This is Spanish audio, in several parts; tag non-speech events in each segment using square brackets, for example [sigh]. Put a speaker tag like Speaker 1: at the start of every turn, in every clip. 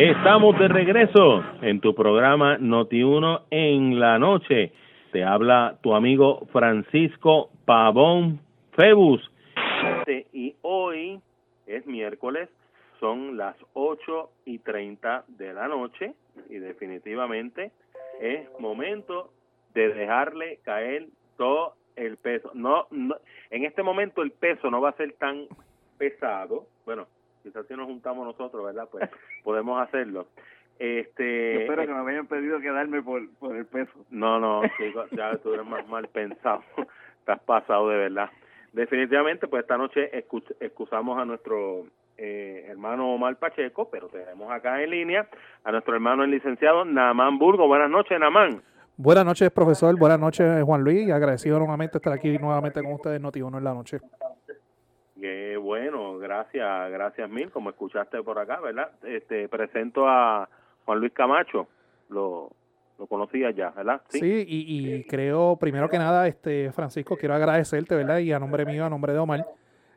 Speaker 1: Estamos de regreso en tu programa Noti1 en la noche. Te habla tu amigo Francisco Pavón Febus. Y hoy es miércoles, son las 8 y 30 de la noche y definitivamente es momento de dejarle caer todo el peso. No, no, en este momento el peso no va a ser tan pesado. Bueno, quizás si nos juntamos nosotros, ¿verdad? Pues [laughs] podemos hacerlo. Este,
Speaker 2: espero que me hayan pedido quedarme por, por el peso.
Speaker 1: No, no, ya [laughs] tú eres más mal pensado. [laughs] Estás pasado de verdad. Definitivamente, pues esta noche excusamos a nuestro eh, hermano Omar Pacheco, pero tenemos acá en línea a nuestro hermano el licenciado Namán Burgo. Buenas noches, Namán.
Speaker 3: Buenas noches, profesor. Buenas noches, Juan Luis. Agradecido nuevamente estar aquí nuevamente con ustedes, Noti Uno en la noche.
Speaker 1: Qué bueno, gracias, gracias mil. Como escuchaste por acá, ¿verdad? Este, presento a Juan Luis Camacho. Lo, lo conocía ya, ¿verdad?
Speaker 3: Sí, y, y, creo, primero que nada, este Francisco, quiero agradecerte, ¿verdad? Y a nombre mío, a nombre de Omar,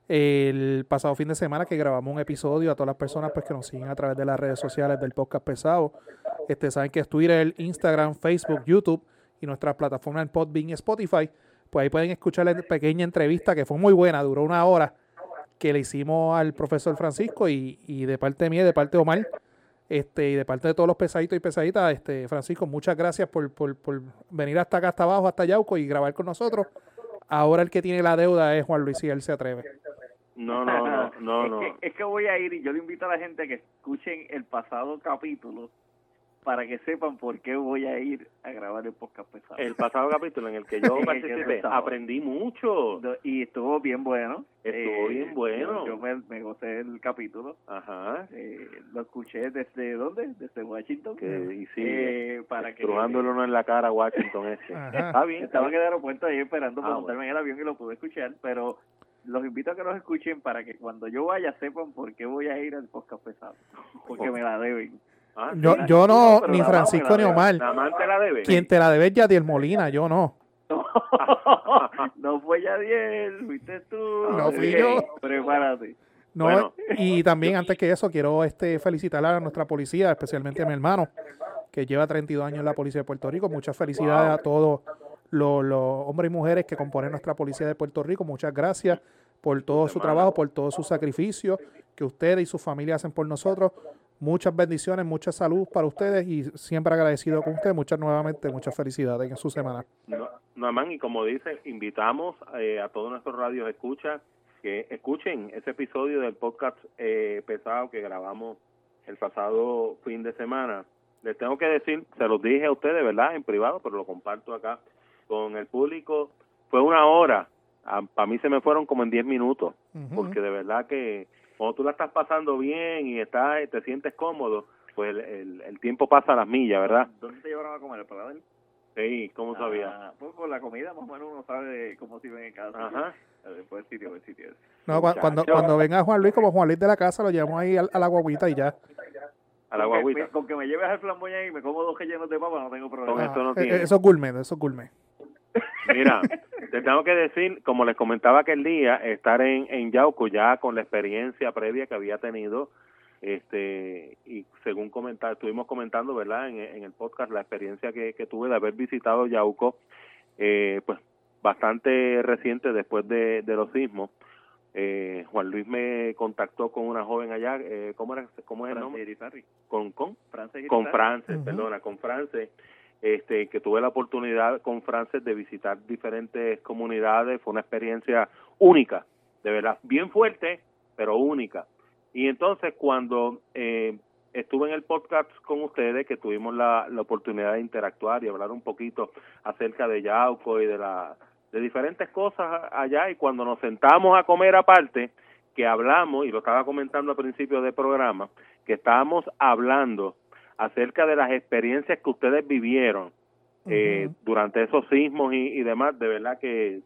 Speaker 3: el pasado fin de semana que grabamos un episodio a todas las personas pues, que nos siguen a través de las redes sociales del podcast pesado. Este, saben que es Twitter, Instagram, Facebook, YouTube y nuestra plataforma en Podbean y Spotify. Pues ahí pueden escuchar la pequeña entrevista que fue muy buena, duró una hora, que le hicimos al profesor Francisco y, y de parte mía de parte de Omar este, y de parte de todos los pesaditos y pesaditas, este, Francisco, muchas gracias por, por, por venir hasta acá, hasta abajo, hasta Yauco y grabar con nosotros. Ahora el que tiene la deuda es Juan Luis y él se atreve.
Speaker 1: No, no, no, no, [laughs] no.
Speaker 2: Es que, es que voy a ir y yo le invito a la gente a que escuchen el pasado capítulo para que sepan por qué voy a ir a grabar el podcast pesado.
Speaker 1: El pasado capítulo en el que yo [laughs] participé, aprendí mucho.
Speaker 2: Y estuvo bien bueno.
Speaker 1: Estuvo bien eh, bueno.
Speaker 2: Yo, me, me, gocé el capítulo.
Speaker 1: Ajá.
Speaker 2: Eh, lo escuché desde, ¿dónde? Desde Washington.
Speaker 1: Que, y sí, eh, para que, uno en la cara a Washington ese.
Speaker 2: Está bien. Estaba en el aeropuerto ahí esperando para ah, montarme en el avión y lo pude escuchar, pero los invito a que los escuchen para que cuando yo vaya sepan por qué voy a ir al podcast pesado. Porque me la deben.
Speaker 3: Ah, yo, yo no, ni Francisco ni Omar.
Speaker 1: te la debe.
Speaker 3: Quien te la debe es Yadiel Molina, yo no. [laughs]
Speaker 2: no fue Yadiel, fuiste tú.
Speaker 3: No fui yo.
Speaker 2: Prepárate.
Speaker 3: No, y también antes que eso quiero este felicitar a nuestra policía, especialmente a mi hermano, que lleva 32 años en la policía de Puerto Rico. Muchas felicidades a todos los, los hombres y mujeres que componen nuestra policía de Puerto Rico. Muchas gracias por todo su trabajo, por todo su sacrificio que ustedes y su familia hacen por nosotros. Muchas bendiciones, mucha salud para ustedes y siempre agradecido con ustedes. Muchas nuevamente, muchas felicidades en su semana.
Speaker 1: No, y como dice, invitamos eh, a todos nuestros radios escucha que escuchen ese episodio del podcast eh, pesado que grabamos el pasado fin de semana. Les tengo que decir, se los dije a ustedes, ¿verdad? En privado, pero lo comparto acá con el público. Fue una hora. Para mí se me fueron como en 10 minutos, porque de verdad que cuando tú la estás pasando bien y estás, te sientes cómodo, pues el, el, tiempo pasa a las millas, ¿verdad?
Speaker 2: ¿Dónde te llevaron a comer? ¿El Paladar?
Speaker 1: Sí, ¿cómo sabía?
Speaker 2: Ah, pues por la comida más o menos uno sabe cómo se ven en casa.
Speaker 1: Ajá.
Speaker 2: Después el sitio, el sitio.
Speaker 3: No, cuando, cuando venga Juan Luis, como Juan Luis de la casa, lo llevamos ahí a, la guaguita y ya.
Speaker 1: A la guaguita.
Speaker 2: Con que me lleves al flamboyán y me como dos llenos de papa, no tengo problema.
Speaker 1: esto no
Speaker 3: ah, tiene. Eso es gourmet, eso es gourmet.
Speaker 1: Mira, [laughs] te tengo que decir, como les comentaba aquel día, estar en, en Yauco ya con la experiencia previa que había tenido, este y según comentar, estuvimos comentando, ¿verdad? En, en el podcast la experiencia que, que tuve de haber visitado Yauco, eh, pues bastante reciente después de, de los sismos. Eh, Juan Luis me contactó con una joven allá, eh, ¿cómo era? ¿Cómo era el nombre? Con, con,
Speaker 2: Frances
Speaker 1: con Frances, perdona, con Frances este, que tuve la oportunidad con Frances de visitar diferentes comunidades, fue una experiencia única, de verdad, bien fuerte, pero única. Y entonces cuando eh, estuve en el podcast con ustedes, que tuvimos la, la oportunidad de interactuar y hablar un poquito acerca de Yauco y de la de diferentes cosas allá y cuando nos sentamos a comer aparte, que hablamos, y lo estaba comentando al principio del programa, que estábamos hablando acerca de las experiencias que ustedes vivieron eh, durante esos sismos y, demás, de verdad que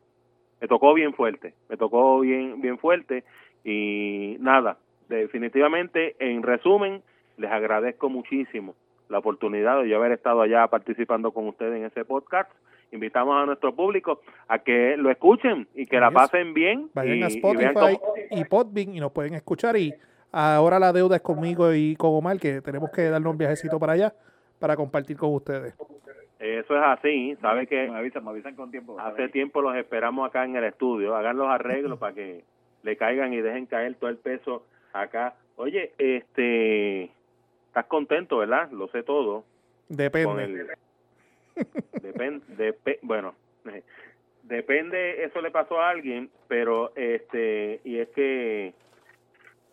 Speaker 1: me tocó bien fuerte, me tocó bien, bien fuerte y nada, definitivamente, en resumen, les agradezco muchísimo la oportunidad de yo haber estado allá participando con ustedes en ese podcast. Invitamos a nuestro público a que lo escuchen y que la pasen bien.
Speaker 3: Vayan a Spotify y, y Podbean y nos pueden escuchar y Ahora la deuda es conmigo y con Omar, que tenemos que darnos un viajecito para allá para compartir con ustedes.
Speaker 1: Eso es así, sabe que
Speaker 2: Me avisan, me avisan con tiempo.
Speaker 1: hace tiempo los esperamos acá en el estudio, hagan los arreglos para que le caigan y dejen caer todo el peso acá. Oye, este, estás contento, ¿verdad? Lo sé todo.
Speaker 3: Depende.
Speaker 1: el, [laughs] depende, bueno, [laughs] depende, eso le pasó a alguien, pero este, y es que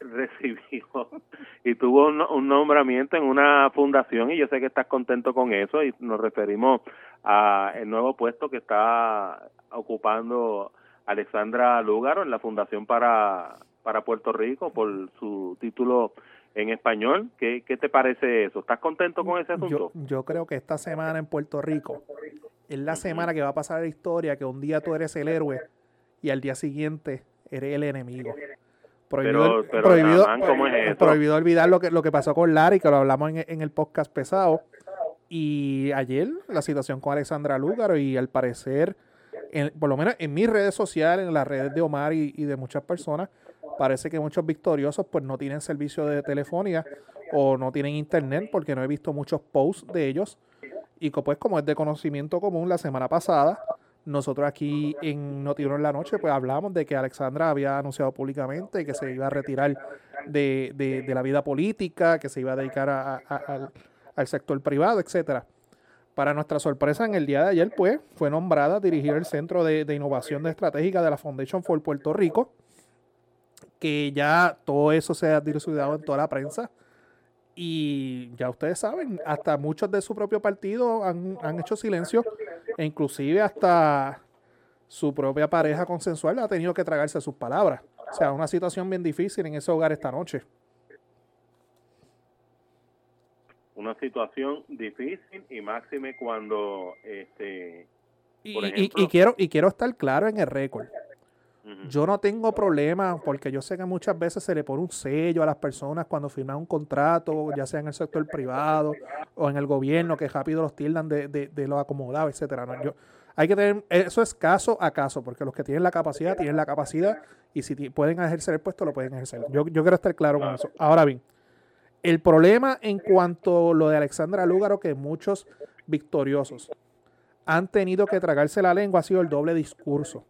Speaker 1: recibió [laughs] y tuvo un, un nombramiento en una fundación y yo sé que estás contento con eso y nos referimos a el nuevo puesto que está ocupando Alexandra Lúgaro en la Fundación para para Puerto Rico por su título en español. ¿Qué, qué te parece eso? ¿Estás contento con ese asunto?
Speaker 3: yo creo que esta semana en Puerto Rico es la semana que va a pasar la historia, que un día tú eres el héroe y al día siguiente eres el enemigo. Prohibido,
Speaker 1: Pero- pero,
Speaker 3: prohibido, prohibido olvidar lo que, lo que pasó con Larry, que lo hablamos en, en el podcast pesado. Y ayer la situación con Alexandra Lúgaro y al parecer, en- por lo menos en mis redes sociales, en las redes de Omar y, y de muchas personas, parece que muchos victoriosos pues no tienen servicio de telefonía o no tienen internet porque no he visto muchos posts de ellos. Y pues como es de conocimiento común, la semana pasada nosotros aquí en Notiuno en la noche pues hablamos de que Alexandra había anunciado públicamente que se iba a retirar de, de- la vida política, que se iba a dedicar al, al sector privado, etcétera. Para nuestra sorpresa, en el día de ayer, pues, fue nombrada a dirigir el Centro de, de Innovación Estratégica de la Foundation for Puerto Rico, que ya todo eso se ha dilucidado en toda la prensa. Y ya ustedes saben, hasta muchos de su propio partido han, han hecho silencio, e inclusive hasta su propia pareja consensual ha tenido que tragarse sus palabras. O sea, una situación bien difícil en ese hogar esta noche.
Speaker 1: Una situación difícil y máxime cuando este
Speaker 3: Y, quiero, y quiero estar claro en el récord. Yo no tengo problema porque yo sé que muchas veces se le pone un sello a las personas cuando firman un contrato, ya sea en el sector privado o en el gobierno, que rápido los tildan de, de, de lo acomodado, etcétera. ¿no? Yo, hay que tener, eso es caso a caso, porque los que tienen la capacidad, tienen la capacidad, y si pueden ejercer el puesto, lo pueden ejercer. Yo, yo quiero estar claro con eso. Ahora bien, el problema en cuanto a lo de Alexandra Lúgaro, que muchos victoriosos han tenido que tragarse la lengua, ha sido el doble discurso.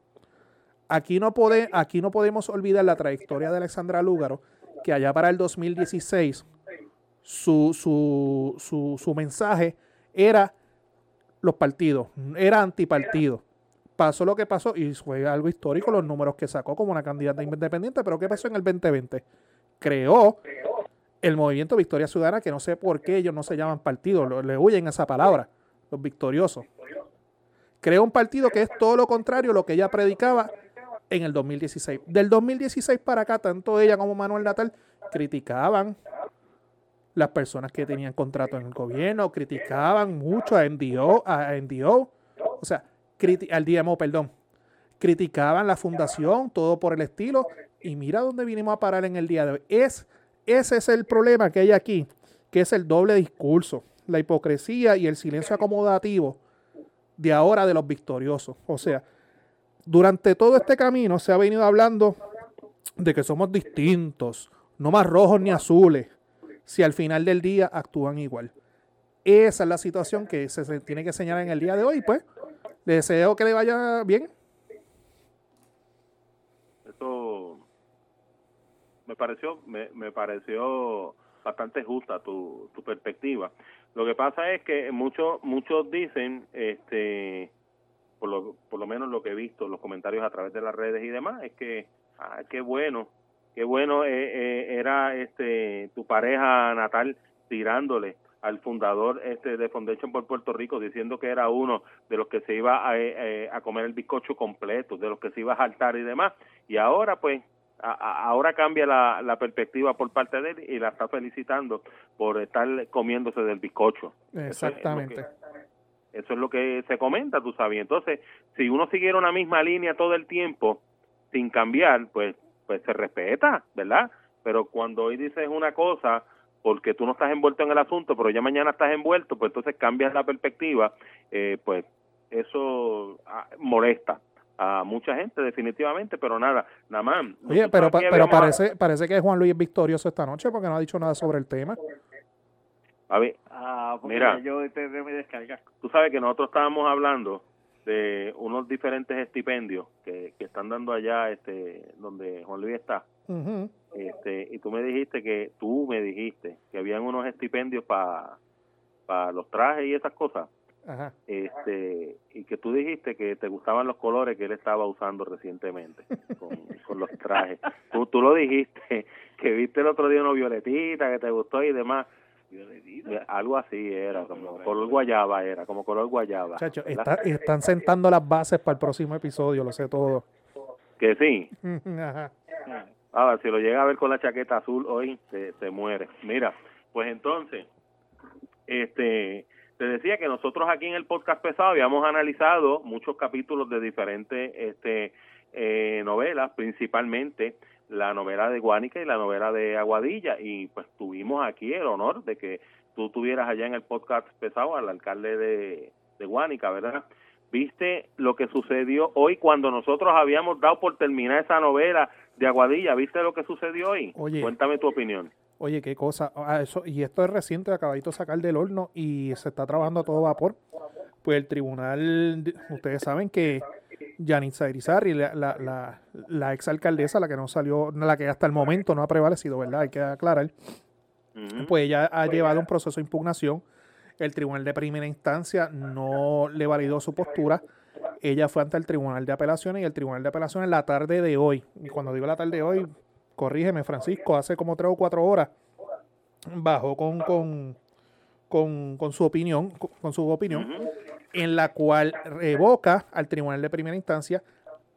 Speaker 3: Aquí no, pode- aquí no podemos olvidar la trayectoria de Alexandra Lúgaro, que allá para el 2016 su, su, su, su mensaje era los partidos, era antipartido. Pasó lo que pasó y fue algo histórico los números que sacó como una candidata independiente, pero ¿qué pasó en el 2020? Creó el movimiento Victoria Ciudadana, que no sé por qué ellos no se llaman partido, le huyen esa palabra, los victoriosos. Creó un partido que es todo lo contrario a lo que ella predicaba en el 2016. Del 2016 para acá, tanto ella como Manuel Natal criticaban las personas que tenían contrato en el gobierno, criticaban mucho a NDO, a NDO o sea, al DMO, perdón, criticaban la fundación, todo por el estilo, y mira dónde vinimos a parar en el día de hoy. Es, ese es el problema que hay aquí, que es el doble discurso, la hipocresía y el silencio acomodativo de ahora de los victoriosos. O sea, durante todo este camino se ha venido hablando de que somos distintos, no más rojos ni azules, si al final del día actúan igual. Esa es la situación que se, tiene que señalar en el día de hoy, pues. Le deseo que le vaya bien.
Speaker 1: Eso me pareció me, me pareció bastante justa tu, tu perspectiva. Lo que pasa es que muchos muchos dicen este por lo, por lo menos lo que he visto los comentarios a través de las redes y demás es que ah, qué bueno qué bueno eh, eh, era este tu pareja natal tirándole al fundador este de Foundation por Puerto Rico diciendo que era uno de los que se iba a, eh, a comer el bizcocho completo, de los que se iba a saltar y demás. Y ahora pues a- ahora cambia la, la perspectiva por parte de él y la está felicitando por estar comiéndose del bizcocho.
Speaker 3: Exactamente.
Speaker 1: Eso es lo que se comenta, tú sabes. Entonces, si uno siguiera una misma línea todo el tiempo sin cambiar, pues pues se respeta, ¿verdad? Pero cuando hoy dices una cosa porque tú no estás envuelto en el asunto, pero ya mañana estás envuelto, pues entonces cambias la perspectiva, eh, pues eso ah, molesta. a mucha gente definitivamente, pero nada, nada más.
Speaker 3: Oye, pero, pero parece, parece que Juan Luis es victorioso esta noche porque no ha dicho nada sobre el tema.
Speaker 1: A ver,
Speaker 2: ah,
Speaker 1: mira,
Speaker 2: yo te mi descarga.
Speaker 1: Tú sabes que nosotros estábamos hablando de unos diferentes estipendios que, que están dando allá este donde Juan Luis está. este y tú me dijiste que tú me dijiste que habían unos estipendios para para los trajes y esas cosas. Este, y que tú dijiste que te gustaban los colores que él estaba usando recientemente con, [laughs] los trajes. Tú, tú lo dijiste, [laughs] que viste el otro día uno violetita, que te gustó y demás. Algo así era, como color guayaba era, como color guayaba.
Speaker 3: Chacho, están sentando las bases para el próximo episodio, lo sé todo.
Speaker 1: Que sí. [laughs] Ahora, si lo llega a ver con la chaqueta azul hoy, se, se muere. Mira, pues entonces, este, te decía que nosotros aquí en el podcast pesado habíamos analizado muchos capítulos de diferentes este, eh, novelas, principalmente la novela de Guánica y la novela de Aguadilla, y pues tuvimos aquí el honor de que tú tuvieras allá en el podcast pesado al alcalde de, de Guánica, ¿verdad? ¿Viste lo que sucedió hoy cuando nosotros habíamos dado por terminar esa novela de Aguadilla? ¿Viste lo que sucedió hoy? Cuéntame tu opinión.
Speaker 3: Oye, qué cosa. Ah, eso, y esto es reciente, acabadito de sacar del horno y se está trabajando a todo vapor. Pues el tribunal, ustedes saben que Yanitza Irizarry, la, la, la, la exalcaldesa, la que no salió, la que hasta el momento no ha prevalecido, ¿verdad? Hay que aclarar. Pues ella ha llevado un proceso de impugnación. El tribunal de primera instancia no le validó su postura. Ella fue ante el tribunal de apelaciones y el tribunal de apelaciones la tarde de hoy, y cuando digo la tarde de hoy, corrígeme Francisco, hace como tres o cuatro horas, bajó con, con, con, su opinión, con, su opinión, en la cual revoca al Tribunal de Primera Instancia,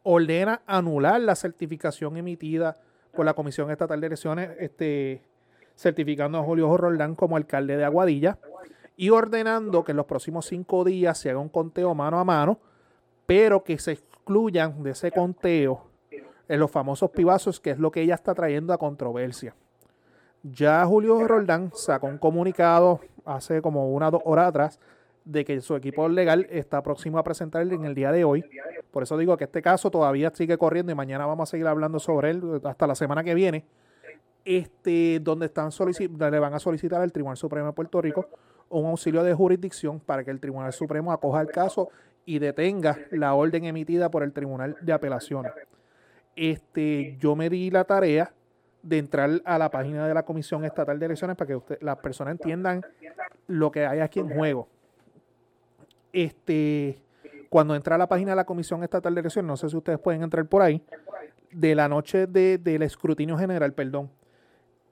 Speaker 3: ordena anular la certificación emitida por la Comisión Estatal de Elecciones, este, certificando a Julio Roldán como alcalde de Aguadilla y ordenando que en los próximos cinco días se haga un conteo mano a mano, pero que se excluyan de ese conteo en los famosos pibazos, que es lo que ella está trayendo a controversia. Ya Julio Roldán sacó un comunicado hace como una o dos horas atrás de que su equipo legal está próximo a presentar en el día de hoy. Por eso digo que este caso todavía sigue corriendo y mañana vamos a seguir hablando sobre él hasta la semana que viene. Este, donde están le van a solicitar al Tribunal Supremo de Puerto Rico un auxilio de jurisdicción para que el Tribunal Supremo acoja el caso y detenga la orden emitida por el Tribunal de Apelaciones este, yo me di la tarea de entrar a la página de la Comisión Estatal de Elecciones para que usted, las personas entiendan lo que hay aquí en juego. Este, cuando entra a la página de la Comisión Estatal de Elecciones, no sé si ustedes pueden entrar por ahí, de la noche de, del escrutinio general, perdón,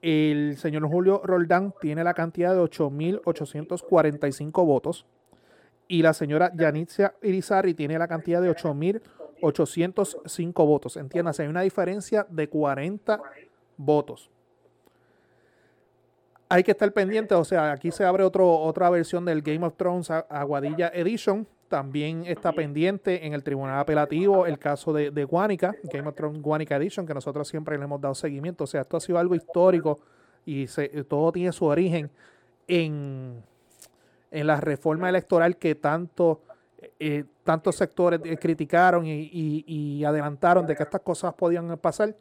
Speaker 3: el señor Julio Roldán tiene la cantidad de 8.845 votos y la señora Yanitzia Irizarry tiene la cantidad de 8.000 805 votos. Entiéndase, hay una diferencia de 40 votos. Hay que estar pendiente, o sea, aquí se abre otro, otra versión del Game of Thrones Aguadilla Edition. También está pendiente en el tribunal apelativo el caso de, Guanica, Game of Thrones Guanica Edition, que nosotros siempre le hemos dado seguimiento. O sea, esto ha sido algo histórico y todo tiene su origen en, en la reforma electoral que tanto eh, tantos sectores eh, criticaron y, adelantaron de que estas cosas podían pasar,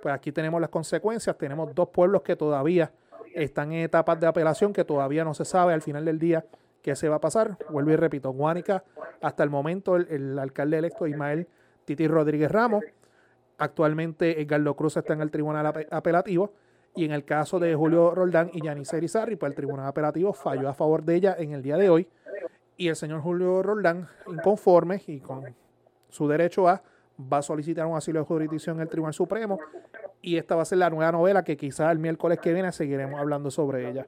Speaker 3: pues aquí tenemos las consecuencias. Tenemos dos pueblos que todavía están en etapas de apelación, que todavía no se sabe al final del día qué se va a pasar. Vuelvo y repito, Guánica, hasta el momento el, alcalde electo Ismael Titi Rodríguez Ramos, actualmente Edgardo Cruz está en el tribunal apelativo. Y en el caso de Julio Roldán y Yanis Erizarri, pues el tribunal apelativo falló a favor de ella en el día de hoy y el señor Julio Roldán, inconforme y con su derecho a, va a solicitar un asilo de jurisdicción en el Tribunal Supremo y esta va a ser la nueva novela que quizás el miércoles que viene seguiremos hablando sobre ella.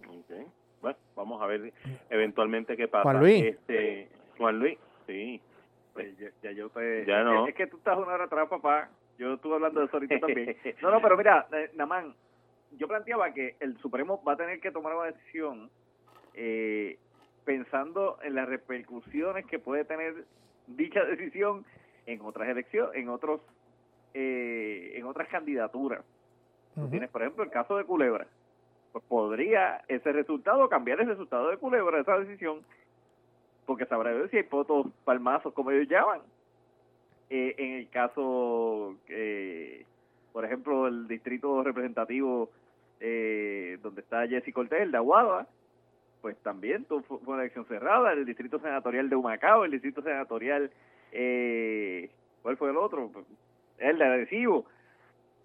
Speaker 1: Okay. Bueno, vamos a ver eventualmente qué pasa.
Speaker 3: Juan Luis.
Speaker 1: Este, Juan Luis, sí.
Speaker 2: Pues ya, yo te...
Speaker 1: Ya no.
Speaker 2: Es que tú estás una hora atrás, papá. Yo estuve hablando de eso ahorita [laughs] también. No, no, pero mira, eh, Namán, yo planteaba que el Supremo va a tener que tomar una decisión eh, pensando en las repercusiones que puede tener dicha decisión en otras elecciones, en otros, eh, en otras candidaturas. Tienes, por ejemplo, el caso de Culebra. Pues podría ese resultado cambiar el resultado de Culebra, esa decisión, porque sabrá Dios si hay votos palmazos, como ellos llaman. Eh, en el caso, eh, por ejemplo, el distrito representativo eh, donde está Jesse Cortés, el de Aguada, pues también fue una elección cerrada, el distrito senatorial de Humacao, el distrito senatorial, eh, ¿cuál fue el otro? El de Arecibo.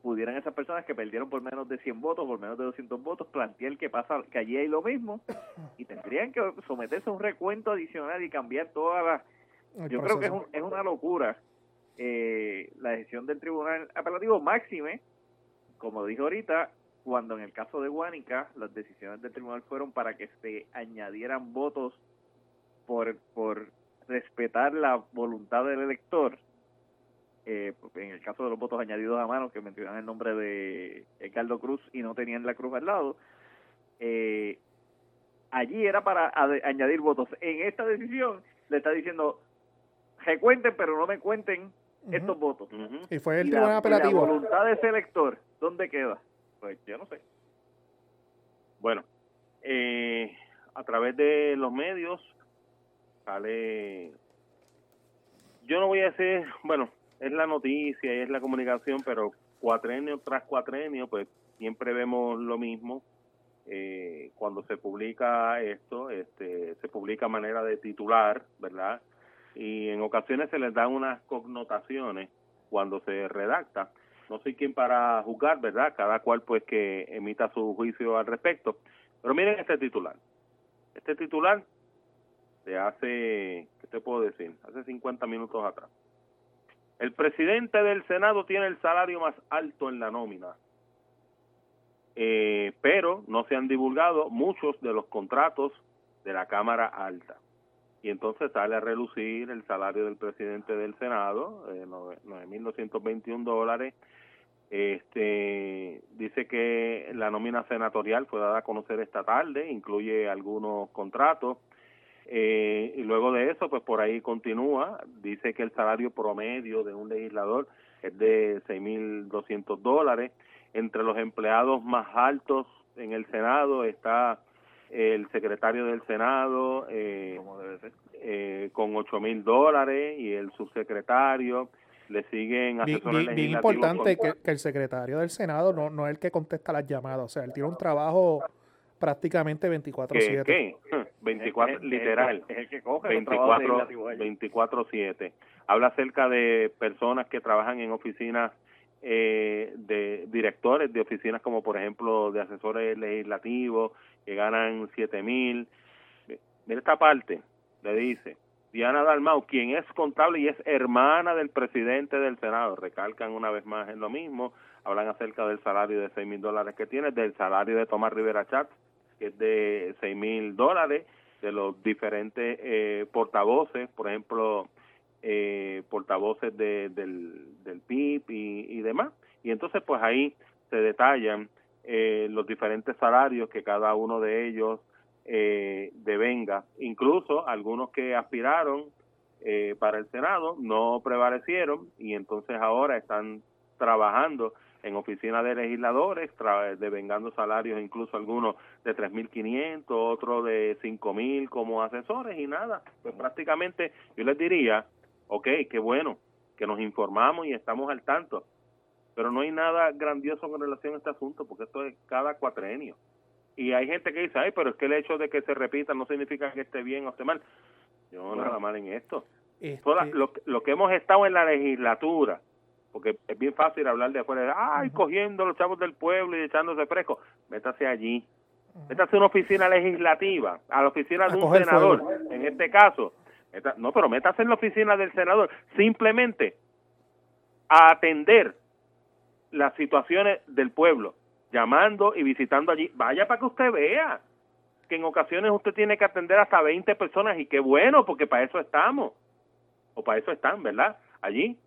Speaker 2: Pudieran esas personas que perdieron por menos de 100 votos, por menos de 200 votos, plantear que pasa que allí hay lo mismo y tendrían que someterse a un recuento adicional y cambiar toda la... Yo creo que es, es una locura eh, la decisión del tribunal apelativo máxime, como dijo ahorita, cuando en el caso de Guánica las decisiones del tribunal fueron para que se añadieran votos por, por respetar la voluntad del elector. Eh, en el caso de los votos añadidos a mano, que mencionan el nombre de Ricardo Cruz y no tenían la cruz al lado, eh, allí era para añadir votos. En esta decisión le está diciendo, recuenten, pero no me cuenten estos votos.
Speaker 3: Y fue el tribunal apelativo.
Speaker 2: la voluntad de ese elector, ¿dónde queda? Pues yo no sé.
Speaker 1: Bueno, eh, a través de los medios sale. Yo no voy a decir, bueno, es la noticia y es la comunicación, pero cuatrenio tras cuatrenio, pues siempre vemos lo mismo. Eh, cuando se publica esto, este, se publica manera de titular, ¿verdad? Y en ocasiones se les dan unas connotaciones cuando se redacta no soy quien para juzgar, ¿verdad? Cada cual pues que emita su juicio al respecto. Pero miren este titular. Este titular de hace, ¿qué te puedo decir? Hace 50 minutos atrás. El presidente del Senado tiene el salario más alto en la nómina, eh, pero no se han divulgado muchos de los contratos de la Cámara Alta y entonces sale a relucir el salario del presidente del Senado, eh, 9.221 dólares. Este dice que la nómina senatorial fue dada a conocer esta tarde, incluye algunos contratos. Eh, y luego de eso, pues por ahí continúa, dice que el salario promedio de un legislador es de 6.200 dólares. Entre los empleados más altos en el Senado está el secretario del Senado eh, eh, con ocho mil dólares y el subsecretario. Le siguen asesores
Speaker 3: bien, bien importante que, el secretario del Senado no, no es el que contesta las llamadas, o sea, él tiene un trabajo prácticamente 24/7.
Speaker 1: ¿Qué? 24 literal.
Speaker 2: Es el que coge
Speaker 1: 24 24/7. Habla acerca de personas que trabajan en oficinas eh, de directores de oficinas como por ejemplo de asesores legislativos que ganan siete mil. Mira esta parte, le dice, Diana Dalmau, quien es contable y es hermana del presidente del Senado, recalcan una vez más en lo mismo, hablan acerca del salario de seis mil dólares que tiene, del salario de Tomás Rivera Chatz, que es de seis mil dólares, de los diferentes eh, portavoces, por ejemplo, eh, portavoces de, del, del PIB y, y demás. Y entonces, pues ahí se detallan eh, los diferentes salarios que cada uno de ellos eh, devenga. Incluso algunos que aspiraron eh, para el Senado no prevalecieron y entonces ahora están trabajando en oficinas de legisladores, devengando salarios incluso algunos de 3.500, otros de 5.000 como asesores y nada. Pues prácticamente yo les diría, ok, qué bueno que nos informamos y estamos al tanto, pero no hay nada grandioso con relación a este asunto, porque esto es cada cuatrenio. Y hay gente que dice, ay, pero es que el hecho de que se repita no significa que esté bien o esté mal. Yo no nada mal en esto. Este lo, lo, que hemos estado en la legislatura, porque es bien fácil hablar de afuera, ay, cogiendo los chavos del pueblo y echándose fresco. Métase allí. Métase a una oficina legislativa, a la oficina de un senador, en este caso. no, pero métase en la oficina del senador, simplemente a atender las situaciones del pueblo, llamando y visitando allí. Vaya para que usted vea que en ocasiones usted tiene que atender hasta 20 personas y qué bueno, porque para eso estamos, o para eso están, ¿verdad? Allí.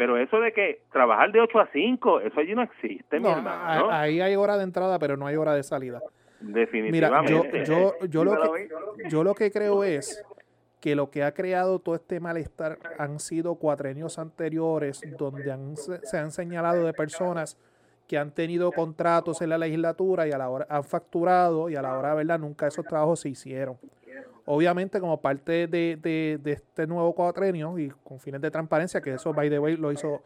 Speaker 1: Pero eso de que trabajar de 8 a 5, eso allí no existe, mi hermano.
Speaker 3: Ahí hay hora de entrada, pero no hay hora de salida.
Speaker 1: Definitivamente.
Speaker 3: Mira, yo, yo, yo, lo que, yo lo que creo es que lo que ha creado todo este malestar han sido cuatrenios anteriores donde se han señalado de personas que han tenido contratos en la legislatura y a la hora han facturado y a la hora de verdad nunca esos trabajos se hicieron. Obviamente, como parte de, de, de este nuevo cuatrenio y con fines de transparencia, que eso, by the way, lo hizo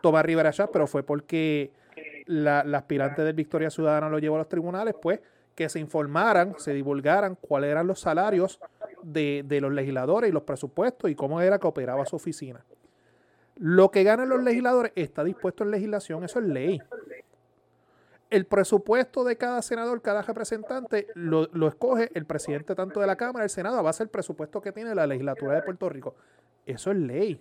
Speaker 3: Tomás Rivera Chávez, pero fue porque la, la, aspirante del Victoria Ciudadana lo llevó a los tribunales, pues que se informaran, se divulgaran cuáles eran los salarios de, de, los legisladores y los presupuestos y cómo era que operaba su oficina. Lo que ganan los legisladores está dispuesto en legislación, eso es ley. El presupuesto de cada senador, cada representante, lo, lo escoge el presidente tanto de la Cámara, el Senado, a base del presupuesto que tiene la legislatura de Puerto Rico. Eso es ley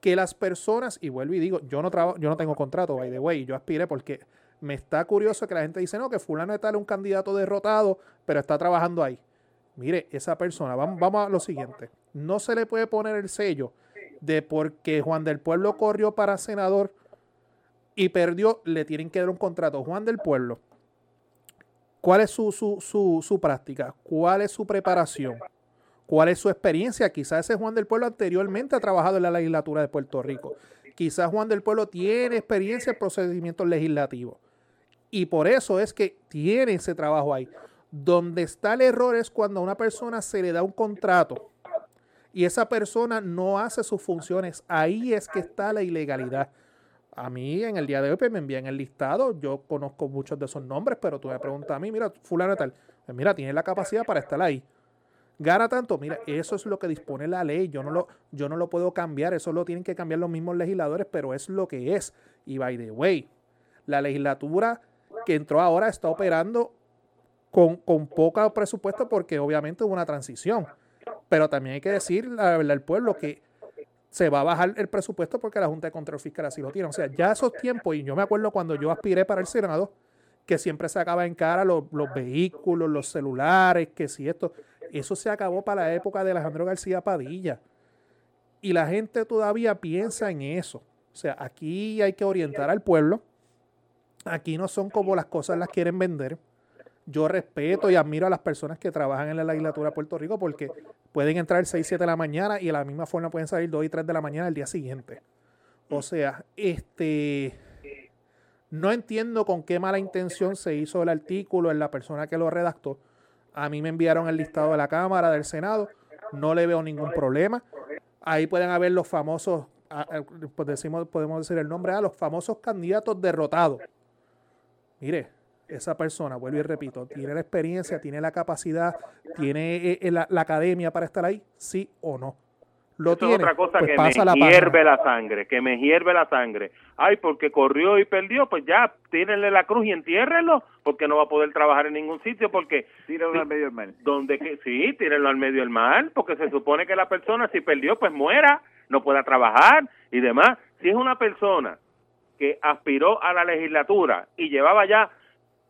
Speaker 3: que las personas, y vuelvo y digo, yo no trabajo, yo no tengo contrato, by the way, yo aspiré porque me está curioso que la gente dice, no, que fulano de tal es un candidato derrotado, pero está trabajando ahí. Mire, esa persona, vamos, vamos a lo siguiente, no se le puede poner el sello de porque Juan del Pueblo corrió para senador y perdió, le tienen que dar un contrato. Juan del Pueblo, ¿cuál es su, su, su, su práctica? ¿Cuál es su preparación? ¿Cuál es su experiencia? Quizás ese Juan del Pueblo anteriormente ha trabajado en la legislatura de Puerto Rico. Quizás Juan del Pueblo tiene experiencia en procedimientos legislativos. Y por eso es que tiene ese trabajo ahí. Donde está el error es cuando a una persona se le da un contrato y esa persona no hace sus funciones. Ahí es que está la ilegalidad. A mí en el día de hoy pues, me envían el listado. Yo conozco muchos de esos nombres, pero tú me preguntas a mí, mira, fulano tal. Pues mira, tiene la capacidad para estar ahí gana tanto. Mira, eso es lo que dispone la ley. Yo no lo, yo no lo puedo cambiar. Eso lo tienen que cambiar los mismos legisladores, pero es lo que es. Y by the way, la legislatura que entró ahora está operando con, con poco presupuesto porque obviamente hubo una transición. Pero también hay que decir la verdad al pueblo que se va a bajar el presupuesto porque la Junta de Control Fiscal así lo tiene. O sea, ya esos tiempos, y yo me acuerdo cuando yo aspiré para el Senado, que siempre se acaba en cara los, los vehículos, los celulares, que si esto. Eso se acabó para la época de Alejandro García Padilla. Y la gente todavía piensa en eso. O sea, aquí hay que orientar al pueblo. Aquí no son como las cosas las quieren vender. Yo respeto y admiro a las personas que trabajan en la legislatura de Puerto Rico porque pueden entrar 6, 7 de la mañana y de la misma forma pueden salir 2 y 3 de la mañana el día siguiente. O sea, este no entiendo con qué mala intención se hizo el artículo en la persona que lo redactó, a mí me enviaron el listado de la Cámara, del Senado. No le veo ningún problema. Ahí pueden haber los famosos, pues decimos, podemos decir el nombre, a los famosos candidatos derrotados. Mire, esa persona, vuelvo y repito, tiene la experiencia, tiene la capacidad, tiene eh, eh, la, academia para estar ahí, sí o no.
Speaker 1: Lo tiene, es otra cosa pues que me hierve la sangre, que me hierve la sangre. Ay, porque corrió y perdió, pues ya, tírenle la cruz y entiérrenlo, porque no va a poder trabajar en ningún sitio, porque...
Speaker 2: Tírenlo al medio del mar.
Speaker 1: Donde que, sí, tírenlo al medio del mar, porque se supone que la persona si perdió, pues muera, no pueda trabajar y demás. Si es una persona que aspiró a la legislatura y llevaba ya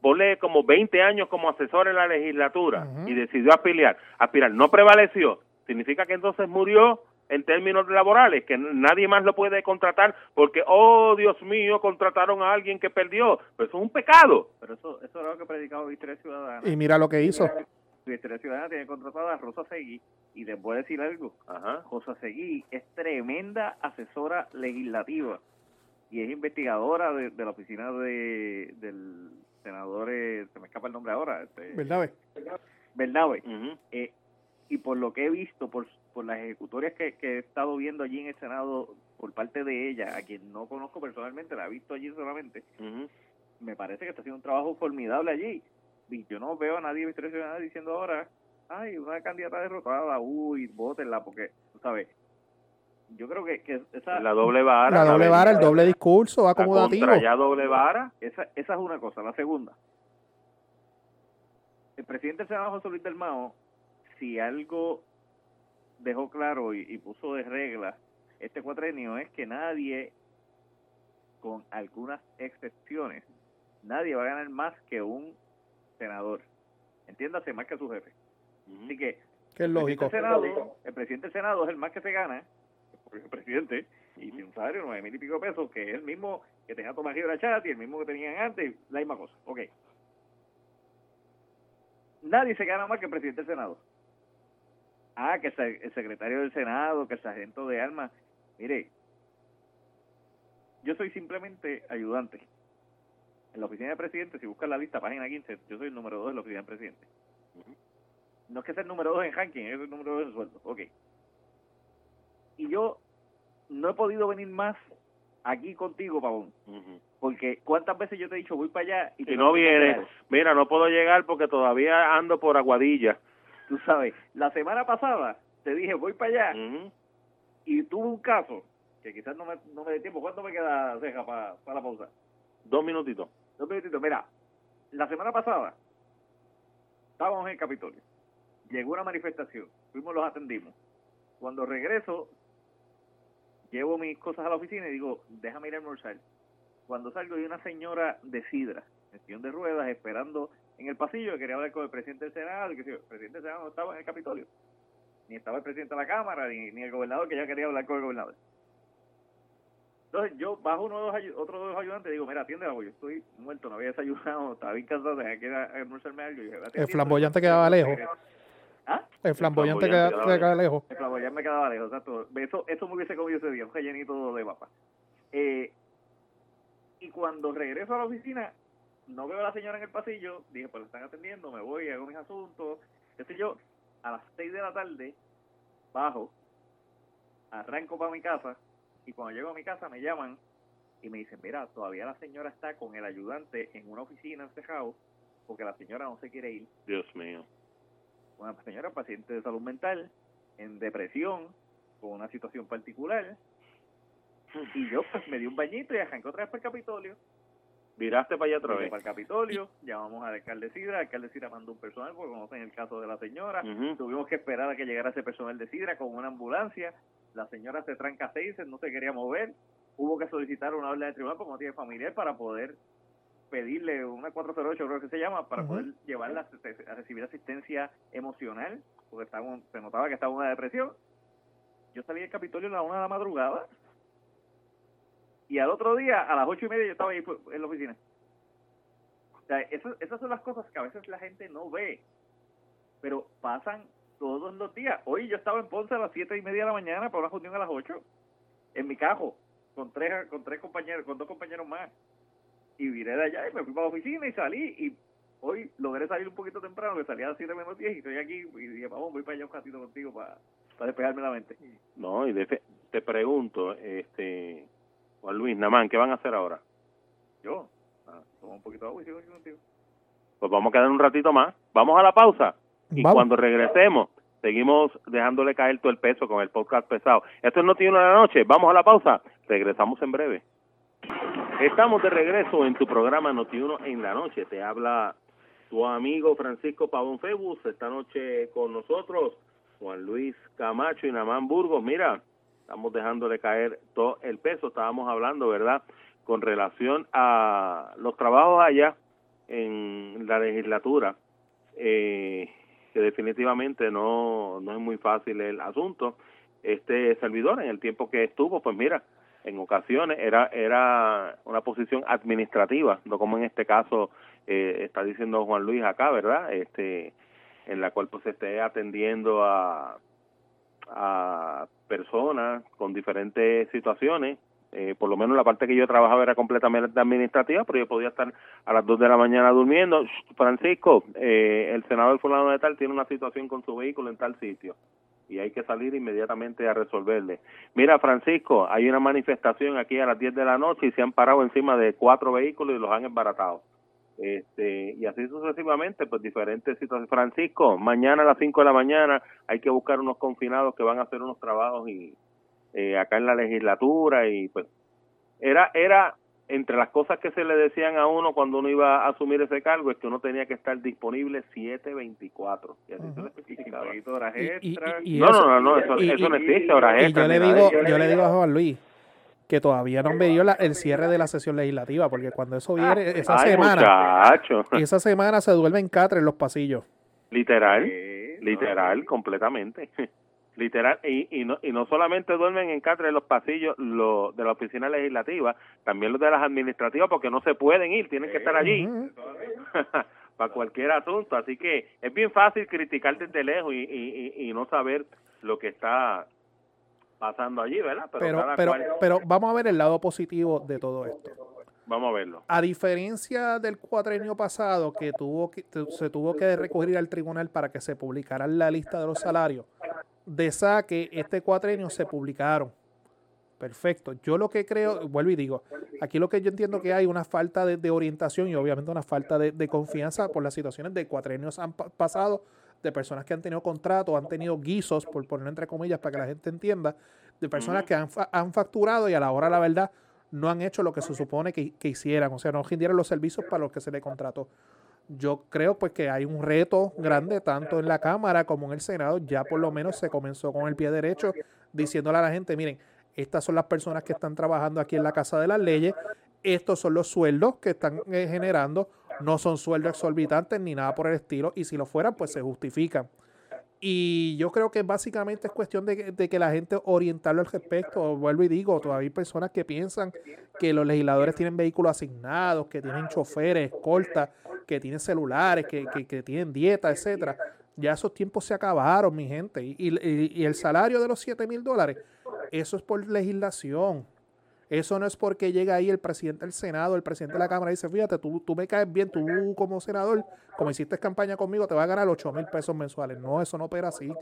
Speaker 1: ponle como 20 años como asesor en la legislatura y decidió aspirar, aspirar, no prevaleció, significa que entonces murió en términos laborales, que nadie más lo puede contratar porque, oh Dios mío, contrataron a alguien que perdió. Pero eso es un pecado.
Speaker 2: Pero eso, eso es lo que ha predicado Victoria Ciudadana.
Speaker 3: Y mira lo que hizo.
Speaker 2: Victoria Ciudadana tiene contratada a Rosa Seguí. Y les voy a decir algo. Ajá. Rosa Seguí es tremenda asesora legislativa y es investigadora de, la oficina de, del senador, eh, se me escapa el nombre ahora. Este,
Speaker 3: Bernabe.
Speaker 2: Bernabe. eh, y por lo que he visto, por, por las ejecutorias que, he estado viendo allí en el Senado por parte de ella, a quien no conozco personalmente, la he visto allí solamente, me parece que está haciendo un trabajo formidable allí. Y yo no veo a nadie diciendo ahora, ay, una candidata derrotada, uy, bótenla, porque, tú sabes, yo creo que, que esa...
Speaker 1: La doble vara.
Speaker 3: La doble vara, el doble discurso acomodativo.
Speaker 1: ya doble vara.
Speaker 2: Esa, esa es una cosa. La segunda, el presidente del Senado, José Luis del Mao, si algo dejó claro y, puso de regla este cuatrenio es que nadie, con algunas excepciones, nadie va a ganar más que un senador. Entiéndase, más que su jefe. Así que,
Speaker 3: es lógico.
Speaker 2: El, Senado, el presidente del Senado es el más que se gana, el presidente, y tiene un salario de nueve mil y pico pesos, que es el mismo que tenía Tomás Rivera Chat y el mismo que tenían antes, la misma cosa. Ok. Nadie se gana más que el presidente del Senado ah, que el secretario del Senado, que el sargento de armas. Mire, yo soy simplemente ayudante. En la oficina del presidente, si buscas la lista, página 15, yo soy el número 2 de la oficina del presidente. no es que sea el número dos en ranking, es el número dos en sueldo. Ok. Y yo no he podido venir más aquí contigo, Pavón. Porque cuántas veces yo te he dicho voy para allá y,
Speaker 1: y no vienes. Mira, no puedo llegar porque todavía ando por Aguadilla.
Speaker 2: Tú sabes, la semana pasada te dije voy para allá y tuve un caso que quizás no me, no me dé tiempo. ¿Cuánto me queda, Ceja, para, para la pausa?
Speaker 1: Dos minutitos.
Speaker 2: Dos minutitos. Mira, la semana pasada estábamos en el Capitolio. Llegó una manifestación. Fuimos, los atendimos. Cuando regreso, llevo mis cosas a la oficina y digo, déjame ir a almorzar. Cuando salgo hay una señora de sidra, en sillón de ruedas, esperando en el pasillo, que quería hablar con el presidente del Senado, que el presidente del Senado no estaba en el Capitolio. Ni estaba el presidente de la Cámara, ni, ni el gobernador, que ya quería hablar con el gobernador. Entonces yo bajo uno de los otros dos ayudantes y digo, mira, atiende yo estoy muerto, no había desayunado, estaba bien cansado, tenía que ir a almorzarme algo. Y
Speaker 3: el flamboyante quedaba lejos. ¿Ah? El flamboyante, quedaba, lejos.
Speaker 2: El flamboyante me quedaba lejos, exacto. Eso, eso me hubiese comido ese día, un rellenito de papa. Eh, y cuando regreso a la oficina, no veo a la señora en el pasillo, dije, pues la están atendiendo, me voy, hago mis asuntos, qué sé yo. A las seis de la tarde, bajo, arranco para mi casa, y cuando llego a mi casa me llaman y me dicen, mira, todavía la señora está con el ayudante en una oficina encejado porque la señora no se quiere ir.
Speaker 1: Dios mío.
Speaker 2: Una señora paciente de salud mental, en depresión, con una situación particular. Y yo pues me di un bañito y arranqué otra vez para el Capitolio.
Speaker 1: Viraste para allá otra vez.
Speaker 2: Para el Capitolio, llamamos al alcalde Sidra, el alcalde Sidra mandó un personal porque conocen el caso de la señora. Tuvimos que esperar a que llegara ese personal de Sidra con una ambulancia la señora se tranca seis, no se quería mover, hubo que solicitar una orden de tribunal como tiene familiar para poder pedirle una 408 creo que se llama para poder llevarla a recibir asistencia emocional porque estaba, se notaba que estaba en una depresión yo salí del Capitolio a la una de la madrugada y al otro día a las ocho y media yo estaba ahí en la oficina o sea esas son las cosas que a veces la gente no ve pero pasan todos los días. Hoy yo estaba en Ponce a las siete y media de la mañana para una reunión a las 8 en mi cajo con tres con tres compañeros, con dos compañeros más. Y viré de allá y me fui para la oficina y salí y hoy logré salir un poquito temprano, que salía a las 7 menos 10 y estoy aquí y dije, vamos, voy para allá un ratito contigo para, para despejarme la mente.
Speaker 1: No, y te pregunto, este Juan Luis Namán, ¿qué van a hacer ahora?
Speaker 2: Yo, ah, tomo un poquito de agua y sigo aquí contigo.
Speaker 1: Pues vamos a quedar un ratito más. Vamos a la pausa. Y cuando regresemos, seguimos dejándole caer todo el peso con el podcast pesado. Esto es Noti1 de la noche. Vamos a la pausa. Regresamos en breve. Estamos de regreso en tu programa Noti1 en la noche. Te habla tu amigo Francisco Pavón Febus. Esta noche con nosotros Juan Luis Camacho y Namán Burgos. Mira, estamos dejándole caer todo el peso. Estábamos hablando, ¿verdad? Con relación a los trabajos allá en la legislatura. Eh, que definitivamente no, no es muy fácil el asunto. Este servidor, en el tiempo que estuvo, pues mira, en ocasiones era, era una posición administrativa, no como en este caso eh, está diciendo Juan Luis acá, ¿verdad? Este, en la cual pues se esté atendiendo a, a personas con diferentes situaciones eh, por lo menos la parte que yo trabajaba era completamente administrativa, pero yo podía estar a las 2 de la mañana durmiendo. Francisco, eh, el senador fulano de tal tiene una situación con su vehículo en tal sitio y hay que salir inmediatamente a resolverle. Mira, Francisco, hay una manifestación aquí a las 10 de la noche y se han parado encima de cuatro vehículos y los han embaratado. Este, y así sucesivamente, pues diferentes situaciones. Francisco, mañana a las 5 de la mañana hay que buscar unos confinados que van a hacer unos trabajos y, eh, acá en la legislatura y pues era era entre las cosas que se le decían a uno cuando uno iba a asumir ese cargo es que uno tenía que estar disponible 724 y así se le especificaba. no, no, no, eso, eso no existe, horas
Speaker 3: extras. yo le digo, yo le digo a Juan Luis que todavía no me dio la, el cierre de la sesión legislativa, porque cuando eso viene, esa semana, esa semana se duerme en catre en los pasillos.
Speaker 1: Literal, literal, completamente. Literal, y, y, no, y no solamente duermen en catre en los pasillos lo, de la oficina legislativa, también los de las administrativas, porque no se pueden ir, tienen que estar allí [laughs] para cualquier asunto. Así que es bien fácil criticar desde lejos y, y, y no saber lo que está pasando allí, ¿verdad?
Speaker 3: Pero, pero, pero, vamos a ver el lado positivo de todo esto.
Speaker 1: Vamos a verlo.
Speaker 3: A diferencia del cuatrenio pasado que tuvo que se tuvo que recurrir al tribunal para que se publicara la lista de los salarios, de saque este cuatrenio se publicaron. Perfecto. Yo lo que creo, vuelvo y digo, aquí lo que yo entiendo que hay una falta de, orientación y obviamente una falta de, confianza por las situaciones de cuatrenios han pasado, de personas que han tenido contratos, han tenido guisos, por ponerlo entre comillas para que la gente entienda, de personas que han, han facturado y a la hora la verdad no han hecho lo que se supone que, hicieran, o sea, no rindieron los servicios para los que se le contrató. Yo creo pues que hay un reto grande tanto en la Cámara como en el Senado, ya por lo menos se comenzó con el pie derecho diciéndole a la gente, miren, estas son las personas que están trabajando aquí en la Casa de las Leyes, estos son los sueldos que están eh, generando, no son sueldos exorbitantes ni nada por el estilo, y si lo fueran, pues se justifican. Y yo creo que básicamente es cuestión de, que la gente orientarlo al respecto. Vuelvo y digo, todavía hay personas que piensan que los legisladores tienen vehículos asignados, que tienen choferes, escoltas, que tienen celulares, que, tienen dieta, etcétera. Ya esos tiempos se acabaron, mi gente. Y, y el salario de los 7 mil dólares, eso es por legislación. Eso no es porque llega ahí el presidente del Senado, el presidente de la Cámara y dice, fíjate, tú, tú me caes bien, tú como senador, como hiciste campaña conmigo, te vas a ganar 8 mil pesos mensuales. No, eso no opera así,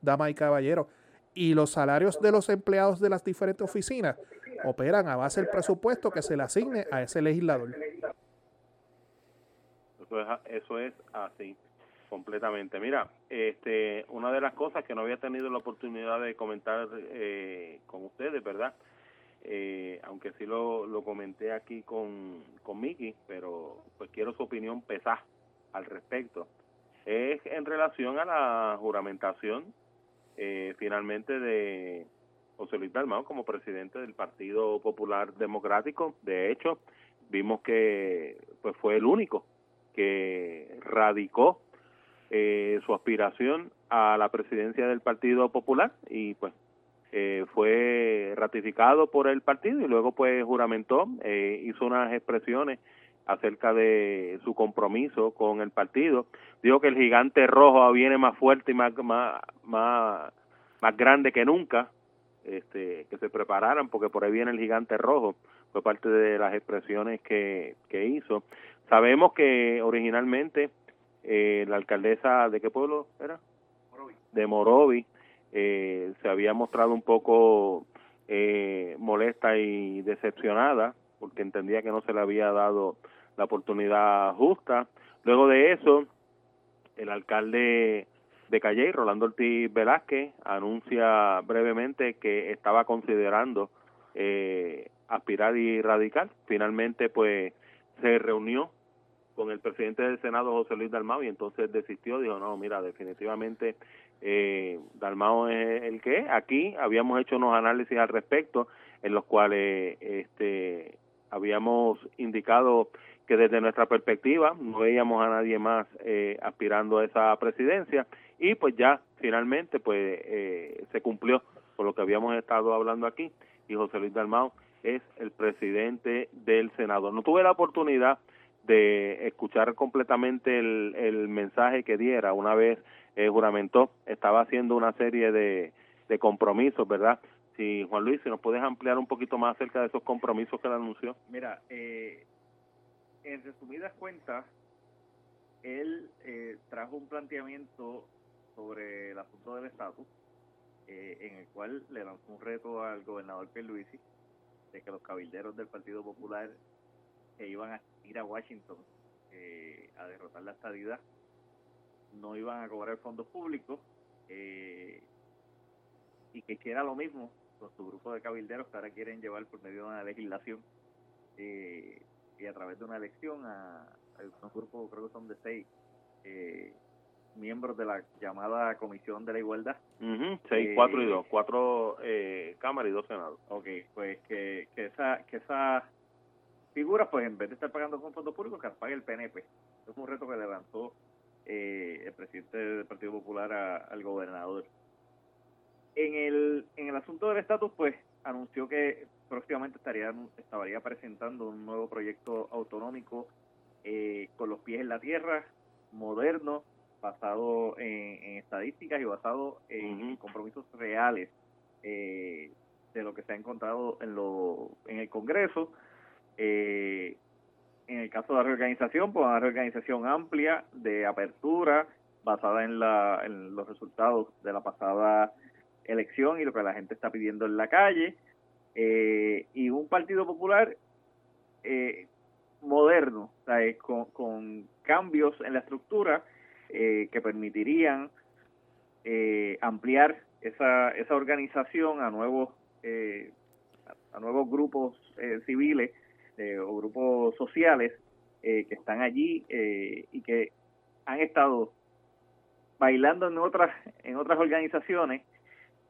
Speaker 3: dama y caballero. Y los salarios de los empleados de las diferentes oficinas operan a base del presupuesto que se le asigne a ese legislador.
Speaker 1: Eso es, eso es así completamente. Mira, este, una de las cosas que no había tenido la oportunidad de comentar eh, con ustedes, ¿verdad? Eh, aunque sí lo, comenté aquí con, con Miki, pero pues quiero su opinión pesada al respecto. Es en relación a la juramentación eh, finalmente de José Luis Dalmau como presidente del Partido Popular Democrático. De hecho, vimos que pues fue el único que radicó eh, su aspiración a la presidencia del Partido Popular y pues eh, fue ratificado por el partido y luego pues juramentó, eh, hizo unas expresiones acerca de su compromiso con el partido. Dijo que el gigante rojo viene más fuerte y más, más, más, más grande que nunca, este, que se prepararan porque por ahí viene el gigante rojo, fue parte de las expresiones que, que hizo. Sabemos que originalmente eh, la alcaldesa de qué pueblo era? De Morovi eh, se había mostrado un poco eh, molesta y decepcionada porque entendía que no se le había dado la oportunidad justa. Luego de eso, el alcalde de Calle, Rolando Ortiz Velázquez, anuncia brevemente que estaba considerando eh, aspirar y radical. Finalmente, pues, se reunió con el presidente del Senado, José Luis Dalmau, y entonces desistió, dijo, no, mira, definitivamente eh, Dalmao es el que aquí habíamos hecho unos análisis al respecto en los cuales este habíamos indicado que desde nuestra perspectiva no veíamos a nadie más eh, aspirando a esa presidencia. Y pues ya finalmente pues eh, se cumplió por lo que habíamos estado hablando aquí. Y José Luis Dalmao es el presidente del Senado. No tuve la oportunidad de escuchar completamente el, el mensaje que diera una vez eh, juramentó, estaba haciendo una serie de, de compromisos, ¿verdad? Si Juan Luis, si nos puedes ampliar un poquito más acerca de esos compromisos que él anunció.
Speaker 2: Mira, eh, en resumidas cuentas, él eh, trajo un planteamiento sobre el asunto del estatus, eh, en el cual le lanzó un reto al gobernador Pierluisi de que los cabilderos del Partido Popular que iban a ir a Washington eh, a derrotar la estadidad no iban a cobrar fondos públicos eh, y que quiera lo mismo con su grupo de cabilderos que ahora quieren llevar por medio de una legislación eh, y a través de una elección a, un grupo, creo que son de seis eh, miembros de la llamada Comisión de la Igualdad.
Speaker 1: Seis, cuatro y dos, cuatro cámaras y dos senados.
Speaker 2: Ok, pues que, que esa que esa figura, pues en vez de estar pagando con fondos públicos, que pague el PNP. Es un reto que levantó eh, el presidente del Partido Popular al gobernador. En el, en el asunto del estatus, pues anunció que próximamente estaría, estaría presentando un nuevo proyecto autonómico eh, con los pies en la tierra, moderno, basado en, estadísticas y basado en compromisos reales eh, de lo que se ha encontrado en, lo, en el Congreso Eh, caso de la reorganización, pues una reorganización amplia de apertura basada en, la, en los resultados de la pasada elección y lo que la gente está pidiendo en la calle. Eh, y un Partido Popular eh, moderno, con, cambios en la estructura eh, que permitirían eh, ampliar esa, esa organización a nuevos eh, a nuevos grupos civiles o grupos sociales que están allí y que han estado bailando en otras en otras organizaciones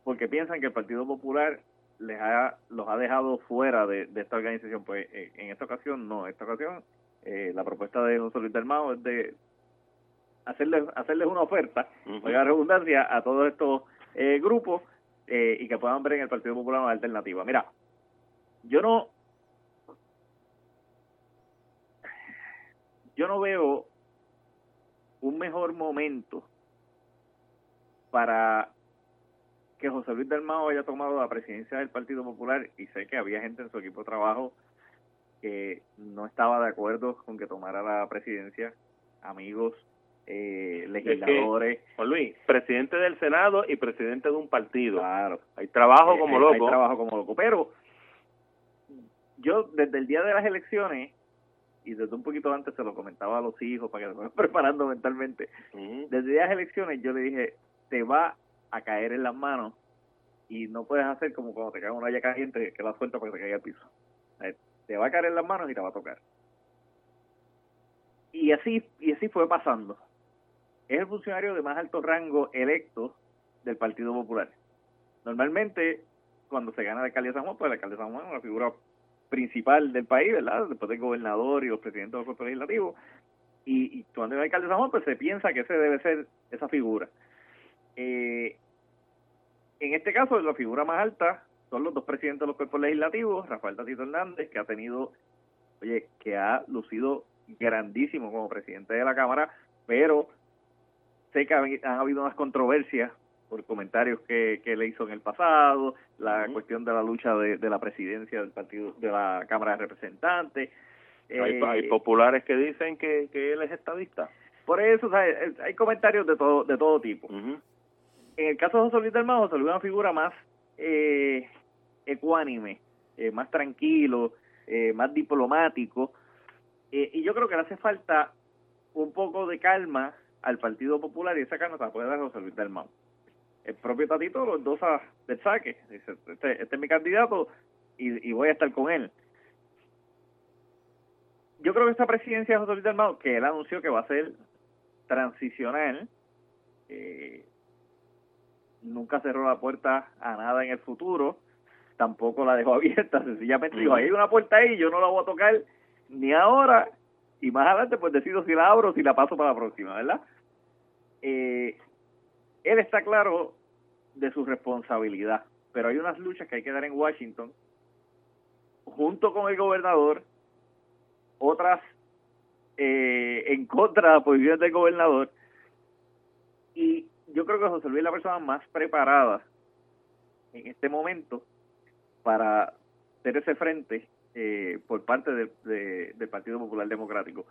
Speaker 2: porque piensan que el Partido Popular les ha, los ha dejado fuera de, esta organización. Pues eh, en esta ocasión no, en esta ocasión eh, la propuesta de José Luis del Mao es de hacerles, hacerles una oferta, uh redundancia, a todos estos eh, grupos y que puedan ver en el Partido Popular una alternativa. Mira, yo no yo no veo un mejor momento para que José Luis del Mao haya tomado la presidencia del Partido Popular y sé que había gente en su equipo de trabajo que no estaba de acuerdo con que tomara la presidencia, amigos, eh, legisladores.
Speaker 1: Juan Luis, presidente del Senado y presidente de un partido. Claro. Hay trabajo como loco.
Speaker 2: Hay trabajo como loco. Pero yo desde el día de las elecciones y desde un poquito antes se lo comentaba a los hijos para que se vayan [laughs] preparando mentalmente. Desde las elecciones yo le dije, te va a caer en las manos y no puedes hacer como cuando te cae una olla caliente que la suelta para que te caiga al piso. Te va a caer en las manos y te va a tocar. Y así, y así fue pasando. Es el funcionario de más alto rango electo del Partido Popular. Normalmente, cuando se gana el alcalde de San Juan, pues el alcalde de San Juan es una figura principal del país, ¿verdad? Después del gobernador y los presidentes del cuerpo legislativo. Y, y cuando el alcalde de San pues se piensa que ese debe ser esa figura. Eh, en este caso, la figura más alta son los dos presidentes de los cuerpos legislativos, Rafael Tatito Hernández, que ha tenido, oye, que ha lucido grandísimo como presidente de la Cámara, pero sé que han, habido unas controversias por comentarios que, le hizo en el pasado, la cuestión de la lucha de, la presidencia del partido de la Cámara de Representantes.
Speaker 1: hay, eh, populares que dicen que, él es estadista.
Speaker 2: Por eso hay comentarios de todo de todo tipo en el caso de José Luis del Mago, José Luis es una figura más eh, ecuánime, eh, más tranquilo, eh, más diplomático, y yo creo que le hace falta un poco de calma al Partido Popular y esa calma se la puede dar José Luis del Mago. El propio Tatito lo endosa del saque, dice, este, este, es mi candidato y, y, voy a estar con él. Yo creo que esta presidencia de José Luis del Mago, que él anunció que va a ser transicional, eh, nunca cerró la puerta a nada en el futuro, tampoco la dejó [laughs] abierta, sencillamente dijo, hay una puerta ahí, yo no la voy a tocar ni ahora, y más adelante pues decido si la abro o si la paso para la próxima, ¿verdad? Eh, él está claro de su responsabilidad, pero hay unas luchas que hay que dar en Washington, junto con el gobernador, otras eh, en contra de la posición del gobernador, y yo creo que José Luis es la persona más preparada en este momento para hacer ese frente eh, por parte del Partido Popular Democrático.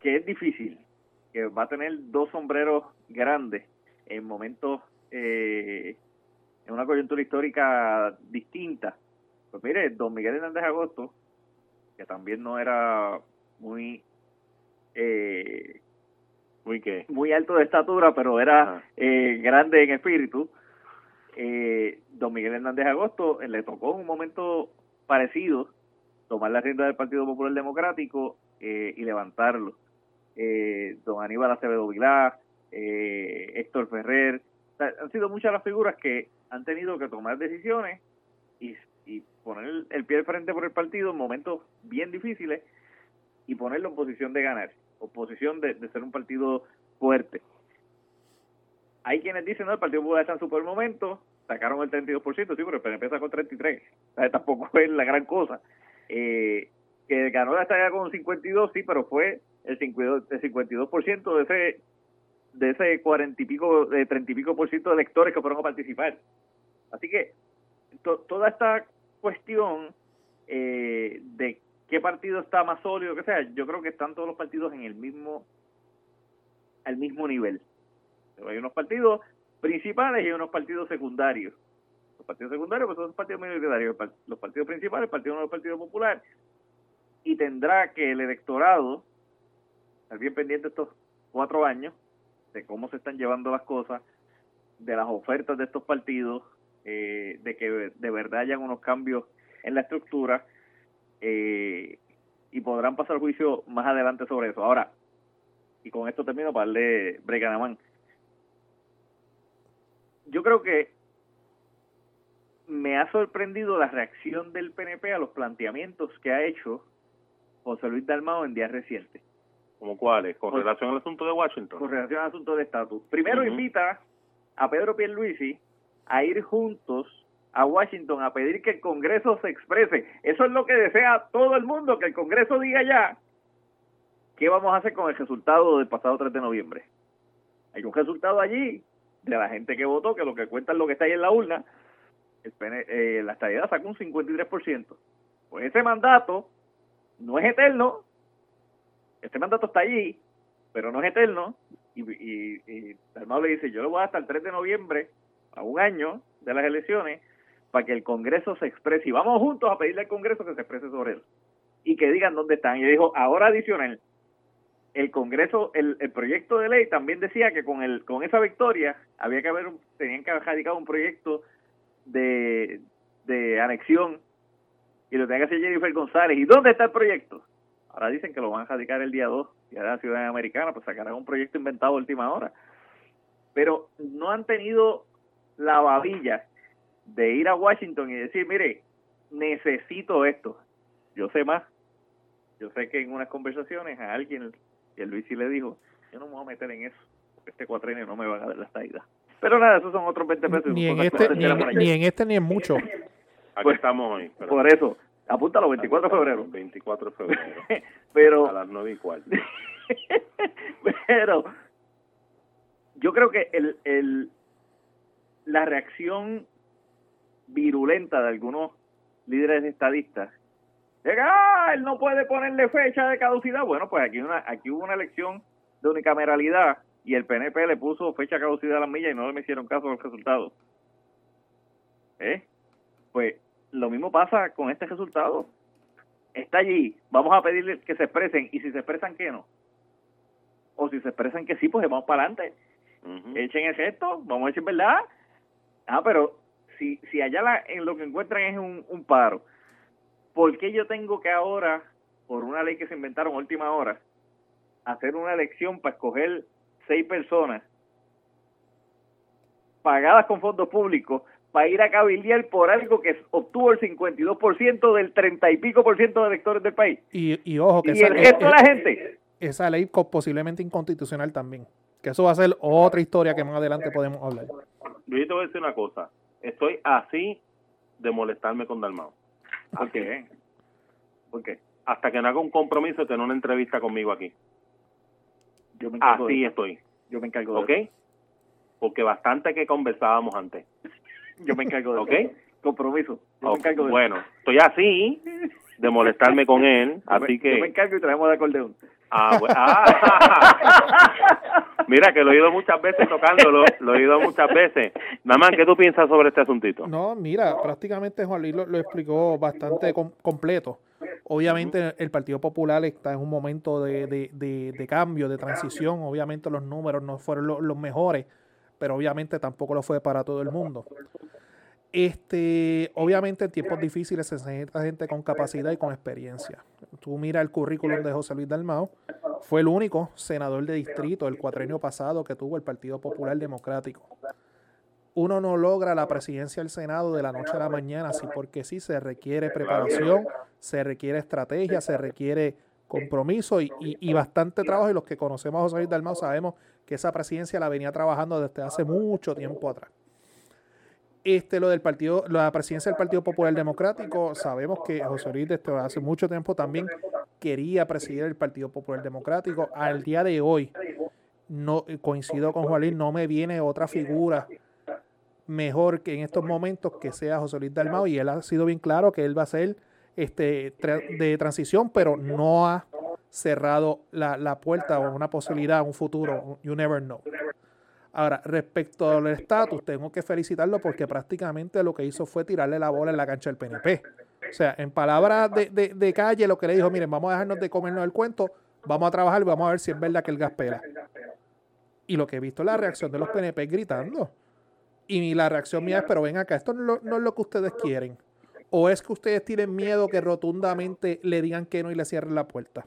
Speaker 2: Que es difícil, que va a tener dos sombreros grandes en momentos, eh, en una coyuntura histórica distinta. Pues mire, don Miguel Hernández Agosto, que también no era muy eh,
Speaker 1: muy que
Speaker 2: muy alto de estatura, pero era eh, grande en espíritu. Eh, don Miguel Hernández Agosto eh, le tocó en un momento parecido tomar la rienda del Partido Popular Democrático y levantarlo. Don Aníbal Acevedo Vilá, Héctor Ferrer, han sido muchas las figuras que han tenido que tomar decisiones y, poner el, pie de frente por el partido en momentos bien difíciles y ponerlo en posición de ganar oposición de, ser un partido fuerte. Hay quienes dicen, no, el Partido Popular está en su peor momento, sacaron el 32%, sí, pero el PNP sacó 33%, o tampoco [laughs] es la gran cosa. Eh, que ganó la estadía con 52, sí, pero fue el 52%, el 52 de ese de ese 40 y pico, de 30 y pico por ciento de electores que fueron participar. Así que toda esta cuestión eh, de qué partido está más sólido, que sea, yo creo que están todos los partidos en el mismo al mismo nivel. Pero hay unos partidos principales y unos partidos secundarios. Los partidos secundarios pues son partidos minoritarios, los partidos principales, el Partido del Partido Popular. Y tendrá que el electorado estar bien pendiente estos cuatro años de cómo se están llevando las cosas, de las ofertas de estos partidos, eh, de que de verdad hayan unos cambios en la estructura eh, y podrán pasar juicio más adelante sobre eso. Ahora, y con esto termino para darle break a Yo creo que me ha sorprendido la reacción del PNP a los planteamientos que ha hecho José Luis Dalmao en días recientes.
Speaker 1: ¿Como cuáles? ¿Con relación al asunto de Washington?
Speaker 2: Con relación al asunto de estatus. Primero invita a Pedro Pierluisi a ir juntos a Washington a pedir que el Congreso se exprese. Eso es lo que desea todo el mundo, que el Congreso diga ya qué vamos a hacer con el resultado del pasado 3 de noviembre. Hay un resultado allí de la gente que votó, que lo que cuenta es lo que está ahí en la urna. El eh, la estadía sacó un 53%. Pues ese mandato no es eterno. Este mandato está allí, pero no es eterno. Y, y, y le dice, yo lo voy a hasta el 3 de noviembre, a un año de las elecciones, para que el Congreso se exprese. Y vamos juntos a pedirle al Congreso que se exprese sobre él. Y que digan dónde están. Y dijo, ahora adicional, el Congreso, el, el, proyecto de ley también decía que con el con esa victoria había que haber, tenían que haber radicado un proyecto de, de anexión y lo tenía que hacer Jennifer González. ¿Y dónde está el proyecto? Ahora dicen que lo van a radicar el día 2 y ahora la ciudad americana, pues sacarán un proyecto inventado a última hora. Pero no han tenido la babilla de ir a Washington y decir, mire, necesito esto. Yo sé más. Yo sé que en unas conversaciones a alguien, y Luis sí le dijo, yo no me voy a meter en eso, porque este cuatrenio no me va a dar la salida. Pero nada, esos son otros 20 pesos.
Speaker 3: Ni en, este, ni, en, este ni en mucho.
Speaker 1: Aquí pues, estamos hoy.
Speaker 2: Por eso, apúntalo, 24 de febrero.
Speaker 1: 24 de febrero.
Speaker 2: pero,
Speaker 1: a las 9 y cuarto. [laughs]
Speaker 2: pero yo creo que el, el, la reacción virulenta de algunos líderes estadistas ah, él no puede ponerle fecha de caducidad. Bueno, pues aquí, una, aquí hubo una elección de unicameralidad y el PNP le puso fecha de caducidad a la milla y no le hicieron caso a los resultados. ¿Eh? Pues lo mismo pasa con este resultado. Está allí, vamos a pedirle que se expresen y si se expresan que no. O si se expresan que sí, pues vamos para adelante. Echen el gesto, vamos a decir verdad. Ah, pero si, si allá la, en lo que encuentran es un, un paro, ¿por qué yo tengo que ahora, por una ley que se inventaron última hora, hacer una elección para escoger seis personas pagadas con fondos públicos para ir a cabildear por algo que obtuvo el 52% del 30 y pico por ciento de electores del país.
Speaker 3: Y, y ojo, que
Speaker 2: y el resto de la gente.
Speaker 3: Esa ley posiblemente inconstitucional también. Que eso va a ser otra historia que más adelante podemos hablar.
Speaker 1: Luis, te voy a decir una cosa. Estoy así de molestarme con Dalmao.
Speaker 2: ¿Por qué? ¿Por qué?
Speaker 1: Hasta que no haga un compromiso de tener una entrevista conmigo aquí.
Speaker 2: Yo me
Speaker 1: Así estoy.
Speaker 2: Yo me encargo de
Speaker 1: ¿Ok? Porque bastante que conversábamos antes.
Speaker 2: Yo me encargo de
Speaker 1: ¿Ok?
Speaker 2: Compromiso. Yo me encargo de
Speaker 1: bueno, estoy así de molestarme con él, [laughs] así que...
Speaker 2: Yo me encargo y traemos de acordeón.
Speaker 1: Ah, bueno. [laughs] ah. [laughs] Mira, que lo he oído muchas veces tocándolo, lo he oído muchas veces. Nada ¿qué tú piensas sobre este asuntito?
Speaker 3: No, mira, prácticamente Juan Luis lo, explicó bastante completo. Obviamente el Partido Popular está en un momento de, de, cambio, de transición. Obviamente los números no fueron los mejores, pero obviamente tampoco lo fue para todo el mundo. Este, obviamente en tiempos difíciles se necesita gente con capacidad y con experiencia. Tú mira el currículum de José Luis Dalmao, fue el único senador de distrito del cuatrenio pasado que tuvo el Partido Popular Democrático. Uno no logra la presidencia del Senado de la noche a la mañana, así porque sí se requiere preparación, se requiere estrategia, se requiere compromiso y, y, bastante trabajo. Y los que conocemos a José Luis Dalmao sabemos que esa presidencia la venía trabajando desde hace mucho tiempo atrás. Este, lo del partido, la presidencia del Partido Popular Democrático, sabemos que José Luis desde hace mucho tiempo también quería presidir el Partido Popular Democrático. Al día de hoy, no coincido con Juan Luis, no me viene otra figura mejor que en estos momentos que sea José Luis Dalmau y él ha sido bien claro que él va a ser este, de transición, pero no ha cerrado la, la puerta o una posibilidad, un futuro. You never know. Ahora, respecto al estatus, tengo que felicitarlo porque prácticamente lo que hizo fue tirarle la bola en la cancha del PNP. O sea, en palabras de, de, calle, lo que le dijo, miren, vamos a dejarnos de comernos el cuento, vamos a trabajar y vamos a ver si es verdad que el gas pela. Y lo que he visto es la reacción de los PNP gritando. Y la reacción mía es, pero ven acá, esto no, no es lo que ustedes quieren. ¿O es que ustedes tienen miedo que rotundamente le digan que no y le cierren la puerta?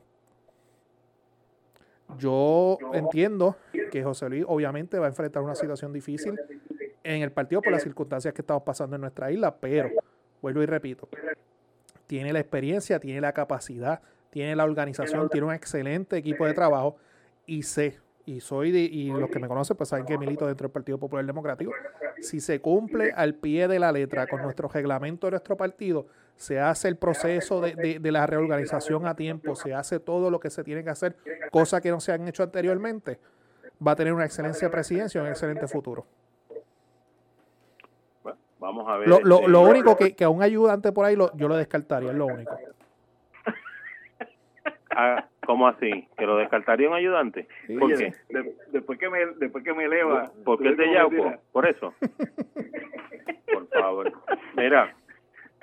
Speaker 3: Yo entiendo que José Luis obviamente va a enfrentar una situación difícil en el partido por las circunstancias que estamos pasando en nuestra isla, pero vuelvo y repito, tiene la experiencia, tiene la capacidad, tiene la organización, tiene un excelente equipo de trabajo y sé, y soy de, y los que me conocen pues saben que milito dentro del Partido Popular Democrático, si se cumple al pie de la letra con nuestro reglamento de nuestro partido, se hace el proceso de, de, la reorganización a tiempo, se hace todo lo que se tiene que hacer, cosas que no se han hecho anteriormente, va a tener una excelente presidencia y un excelente futuro.
Speaker 1: vamos a ver.
Speaker 3: Lo, lo, lo único que, que, a un ayudante por ahí lo, yo lo descartaría, es lo único. [laughs]
Speaker 1: Ah, ¿Cómo así? ¿Que lo descartaría un ayudante? ¿Por qué?
Speaker 2: después, que me, después que me eleva.
Speaker 1: ¿Por qué es de Yauco? ¿Por eso? [laughs] Por favor. Mira,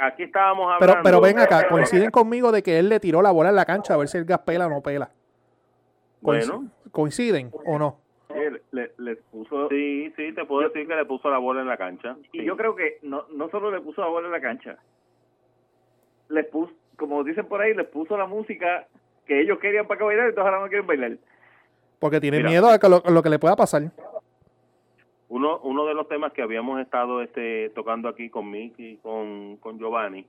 Speaker 1: aquí estábamos
Speaker 3: hablando. Pero, pero ven acá, coinciden conmigo de que él le tiró la bola en la cancha a ver si el gas pela o no pela.
Speaker 1: Bueno.
Speaker 3: ¿Coinciden o no?
Speaker 2: Le, le, puso...
Speaker 1: Sí, sí, te puedo decir que le puso la bola en la cancha.
Speaker 2: Y yo creo que no, no solo le puso la bola en la cancha, les puso, como dicen por ahí, les puso la música que ellos querían para que bailar, entonces ahora no quieren bailar.
Speaker 3: Porque tienen miedo a, lo, que le pueda pasar.
Speaker 1: Uno, uno de los temas que habíamos estado este, tocando aquí con Mickey y con, con Giovanni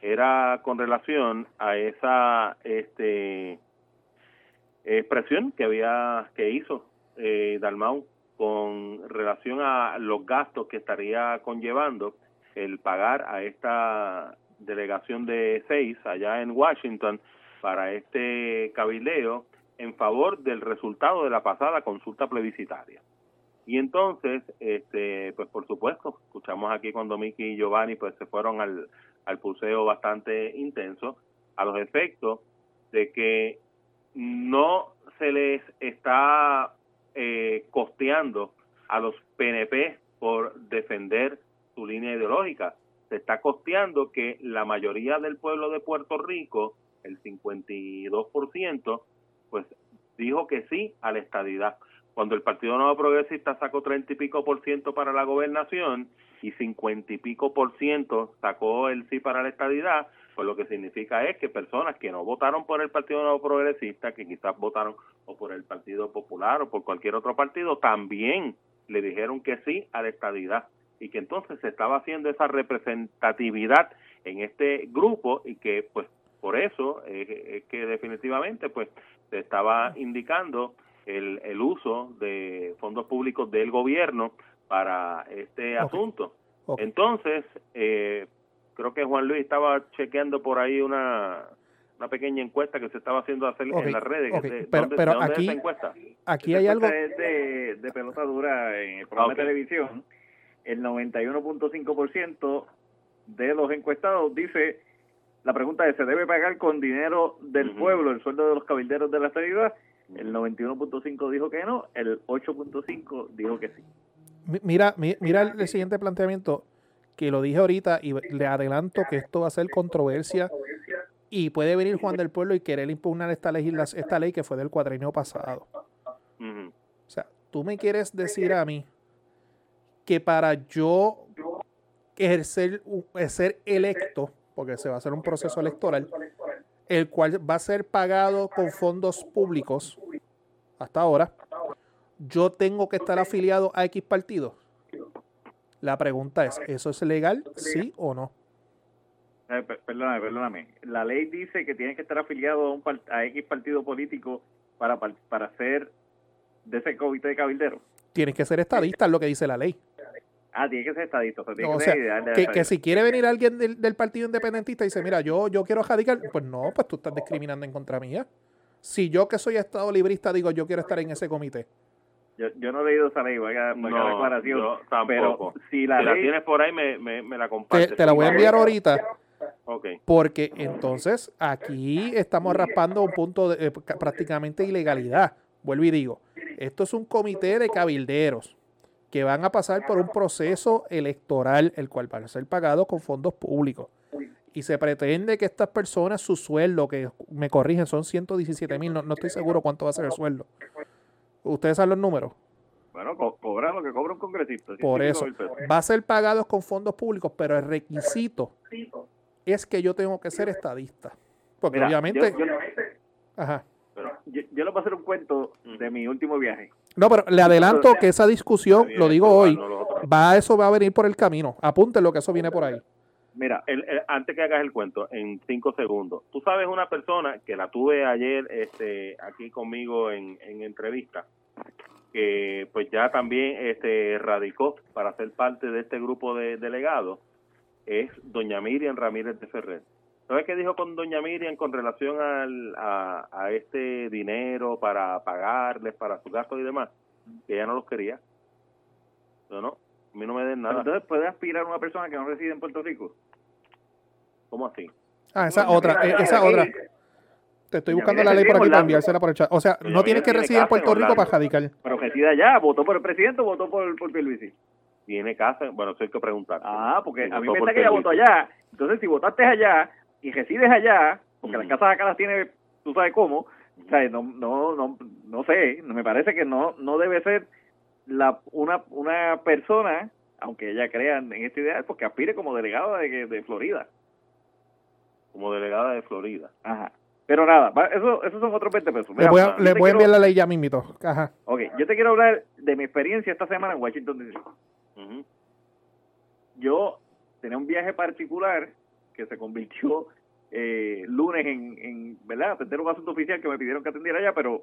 Speaker 1: era con relación a esa este expresión que había que hizo eh, Dalmau con relación a los gastos que estaría conllevando el pagar a esta delegación de seis allá en Washington para este cabildeo en favor del resultado de la pasada consulta plebiscitaria. Y entonces, este, pues por supuesto, escuchamos aquí cuando Miki y Giovanni pues se fueron al, al pulseo bastante intenso, a los efectos de que no se les está eh, costeando a los PNP por defender su línea ideológica. Se está costeando que la mayoría del pueblo de Puerto Rico el 52%, pues dijo que sí a la estadidad. Cuando el Partido Nuevo Progresista sacó 30 y pico por ciento para la gobernación y 50 y pico por ciento sacó el sí para la estadidad, pues lo que significa es que personas que no votaron por el Partido Nuevo Progresista, que quizás votaron o por el Partido Popular o por cualquier otro partido, también le dijeron que sí a la estadidad. Y que entonces se estaba haciendo esa representatividad en este grupo y que pues por eso es que definitivamente pues se estaba indicando el, el uso de fondos públicos del gobierno para este asunto. Entonces, eh, creo que Juan Luis estaba chequeando por ahí una, una pequeña encuesta que se estaba haciendo hacer en las redes.
Speaker 3: pero, pero aquí, aquí hay algo...
Speaker 2: De, de pelota dura en el programa de televisión, el 91.5% de los encuestados dice la pregunta es, ¿se debe pagar con dinero del pueblo el sueldo de los cabilderos de la estabilidad? El 91.5 dijo que no, el 8.5 dijo que sí.
Speaker 3: Mira, mira el, siguiente planteamiento, que lo dije ahorita y le adelanto que esto va a ser controversia y puede venir Juan del Pueblo y querer impugnar esta ley, esta ley que fue del cuadrenio pasado. O sea, tú me quieres decir a mí que para yo ejercer, ser electo, porque se va a hacer un proceso electoral, el cual va a ser pagado con fondos públicos hasta ahora, yo tengo que estar afiliado a X partido. La pregunta es, ¿eso es legal, sí o no?
Speaker 2: Eh, perdóname, perdóname. La ley dice que tiene que estar afiliado a, un a X partido político para, para ser de ese comité de cabildero.
Speaker 3: Tienes que ser estadista, es lo que dice la ley.
Speaker 2: Ah, tiene que ser estadista.
Speaker 3: que, si quiere venir alguien del, Partido Independentista y dice, mira, yo, yo quiero radical, pues no, pues tú estás discriminando en contra mía. Si yo que soy Estado librista digo, yo quiero estar en ese comité.
Speaker 2: Yo, yo no he leído esa ley, vaya, no, declaración.
Speaker 1: tampoco. Pero si la, la tienes por ahí, me, me, la compartes.
Speaker 3: Te, la voy a enviar ahorita
Speaker 1: Okay.
Speaker 3: Porque entonces aquí estamos raspando un punto de eh, prácticamente ilegalidad. Vuelvo y digo, esto es un comité de cabilderos que van a pasar por un proceso electoral, el cual va a ser pagado con fondos públicos. Y se pretende que estas personas, su sueldo, que me corrigen, son 117 mil, no, no estoy seguro cuánto va a ser el sueldo. ¿Ustedes saben los números?
Speaker 2: Bueno, co cobran lo que cobra un congresista.
Speaker 3: Por eso, va a ser pagados con fondos públicos, pero el requisito es que yo tengo que ser estadista. Porque
Speaker 2: Mira,
Speaker 3: obviamente...
Speaker 2: yo- yo-
Speaker 3: Ajá.
Speaker 2: Yo, yo les voy a hacer un cuento de mi último viaje.
Speaker 3: No, pero le adelanto que esa discusión, lo digo hoy, va eso va a venir por el camino. Apúntenlo que eso viene por ahí.
Speaker 2: Mira,
Speaker 1: El- el- antes que hagas el cuento, en cinco segundos. Tú sabes una persona que la tuve ayer este, aquí conmigo en, en entrevista, que pues ya también este, radicó para ser parte de este grupo de delegados, es doña Miriam Ramírez de Ferrer. ¿Sabes qué dijo con doña Miriam con relación al, a, a este dinero para pagarles, para sus gastos y demás? Que ella no los quería. No, no, a mí no me den nada.
Speaker 2: entonces puede aspirar una persona que no reside en Puerto Rico.
Speaker 1: ¿Cómo así?
Speaker 3: Ah, esa
Speaker 2: Doña
Speaker 3: otra,
Speaker 2: Miriam,
Speaker 3: eh, esa
Speaker 2: aquí,
Speaker 3: otra. Te estoy
Speaker 2: Doña
Speaker 3: buscando
Speaker 2: Miriam
Speaker 3: la ley por aquí para enviársela por el chat. O sea,
Speaker 1: Doña
Speaker 3: no tienes que
Speaker 1: tiene
Speaker 3: residir en Puerto Rico para radicar.
Speaker 2: Pero reside allá, votó por el presidente o votó por, por Pierluisi.
Speaker 1: Tiene casa, bueno, eso hay que preguntar.
Speaker 2: Ah, porque a mí me está que ella votó allá. Entonces, si votaste allá y resides allá, porque las
Speaker 1: Ujú.
Speaker 2: casas acá las tiene, tú sabes cómo, o sea, no, no, no, no sé, me parece que no, no debe ser la, una, una persona, aunque ella crea en este ideal, porque aspire como delegado de, de Florida.
Speaker 1: como delegada de Florida.
Speaker 2: Ajá. Pero nada, va- eso, esos son otros 20 pesos.
Speaker 3: Le voy a, le voy a
Speaker 2: quiero-
Speaker 3: enviar la ley ya mismito. Ajá.
Speaker 2: Ok, yo te quiero hablar de mi experiencia esta semana en Washington, D.C.
Speaker 1: Ujú.
Speaker 2: yo tenía un viaje particular que se convirtió eh, lunes en, en ¿verdad? Atender un asunto oficial que me pidieron que atendiera allá, pero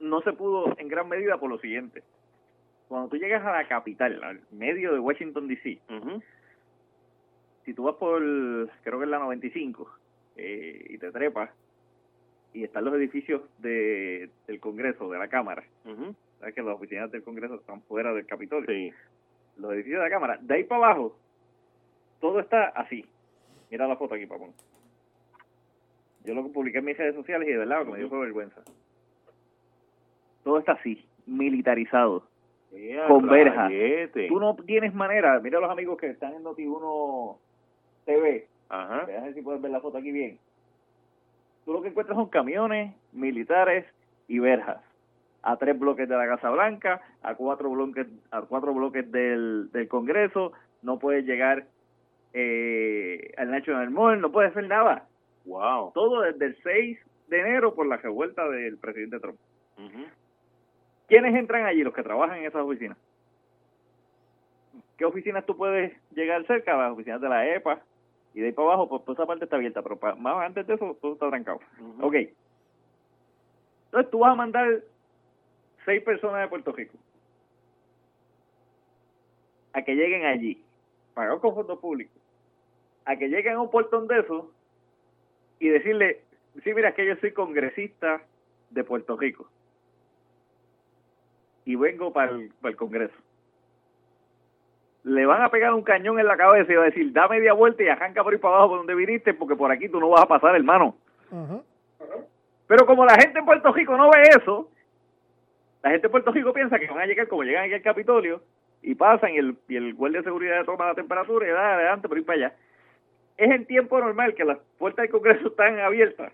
Speaker 2: no se pudo en gran medida por lo siguiente. Cuando tú llegas a la capital, al medio de Washington, D.C., si tú vas por, creo que es la 95, eh, y te trepas, y están los edificios de, del Congreso, de la Cámara,
Speaker 1: Ujú.
Speaker 2: sabes que las oficinas del Congreso están fuera del Capitolio,
Speaker 1: Sí.
Speaker 2: los edificios de la Cámara, de ahí para abajo, todo está así. Mira la foto aquí, papón. Yo lo publiqué en mis redes sociales y de verdad lo que me dio fue vergüenza. Todo está así, militarizado.
Speaker 1: Ea,
Speaker 2: Con verja.
Speaker 1: rayete.
Speaker 2: Tú no tienes manera, mira los amigos que están en Noti1 TV,
Speaker 1: Ajá.
Speaker 2: Déjame ver si puedes ver la foto aquí bien. Tú lo que encuentras son camiones militares y verjas. A tres bloques de la Casa Blanca, a cuatro bloques, a cuatro bloques del, del Congreso. No puedes llegar eh, al National Mall, no puedes hacer nada.
Speaker 1: Wow.
Speaker 2: Todo desde el 6 de enero por la revuelta del presidente Trump.
Speaker 1: Ujú.
Speaker 2: ¿Quiénes entran allí? Los que trabajan en esas oficinas. ¿Qué oficinas tú puedes llegar cerca? Las oficinas de la EPA. Y de ahí para abajo, pues, pues esa parte está abierta, pero pa- más antes de eso, todo está trancado.
Speaker 1: Ujú.
Speaker 2: Ok. Entonces tú vas a mandar seis personas de Puerto Rico a que lleguen allí, pagados con fondos públicos, a que lleguen a un portón de eso y decirle, sí, mira, que yo soy congresista de Puerto Rico y vengo para el, para el Congreso. Le van a pegar un cañón en la cabeza y va a decir, da media vuelta y arranca por ahí para abajo por donde viniste porque por aquí tú no vas a pasar, hermano. Pero como la gente en Puerto Rico no ve eso, la gente en Puerto Rico piensa que van a llegar como llegan aquí al Capitolio y pasan y el, y el guardia de seguridad toma la temperatura y da adelante por ir para allá. Es en tiempo normal que las puertas del Congreso están abiertas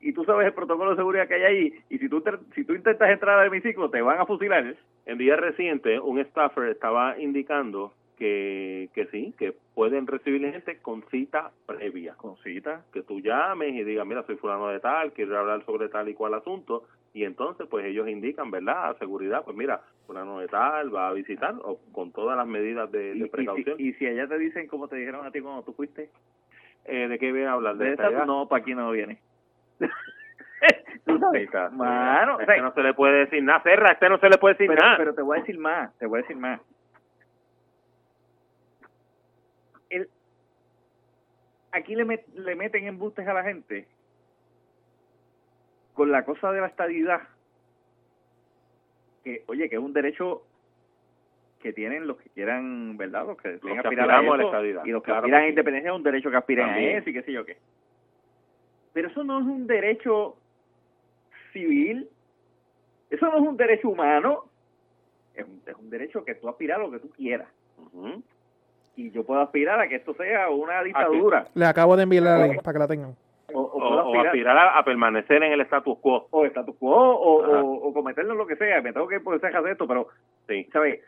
Speaker 2: y tú sabes el protocolo de seguridad que hay ahí y si tú, te- si tú intentas entrar al hemiciclo te van a fusilar.
Speaker 1: En días recientes, un staffer estaba indicando que, que sí, que pueden recibir gente con cita previa.
Speaker 2: Con cita.
Speaker 1: Que tú llames y digas, mira, soy fulano de tal, quiero hablar sobre tal y cual asunto. Y entonces, pues ellos indican, ¿verdad? A seguridad, pues mira, fulano de tal va a visitar o con todas las medidas de, de
Speaker 2: y
Speaker 1: precaución.
Speaker 2: si, y si allá te dicen como te dijeron a ti cuando tú fuiste,
Speaker 1: Eh, ¿De qué viene a hablar? ¿De,
Speaker 2: de
Speaker 1: esta edad?
Speaker 2: no, para aquí no viene. [laughs] tú sabes,
Speaker 1: Está-
Speaker 2: mano, o
Speaker 1: este no se le puede decir nada, Serra, este no se le puede decir
Speaker 2: pero,
Speaker 1: nada.
Speaker 2: pero te voy a decir más, te voy a decir más. El, aquí le, met- le meten embustes a la gente con la cosa de la estadidad, que oye, que es un derecho que tienen los que quieran, ¿verdad? Los que,
Speaker 1: Los que
Speaker 2: aspirar a
Speaker 1: la estadidad.
Speaker 2: y los que
Speaker 1: Claro
Speaker 2: aspiran a
Speaker 1: sí.
Speaker 2: independencia es un derecho que aspiran
Speaker 1: También.
Speaker 2: a eso y qué sé yo qué. Pero eso no es un derecho civil, eso no es un derecho humano, es un, es un derecho que tú aspiras a lo que tú quieras. Y yo puedo aspirar a que esto sea una dictadura.
Speaker 3: Le acabo de enviar la link para que la tengan.
Speaker 2: O, o
Speaker 1: O,
Speaker 2: puedo
Speaker 1: o
Speaker 2: aspirar,
Speaker 1: aspirar a, a permanecer en el status quo.
Speaker 2: o status quo o, o, o cometerlo lo que sea. Me tengo que ir por ese hacer esto, pero
Speaker 1: Sí.
Speaker 2: ¿sabes?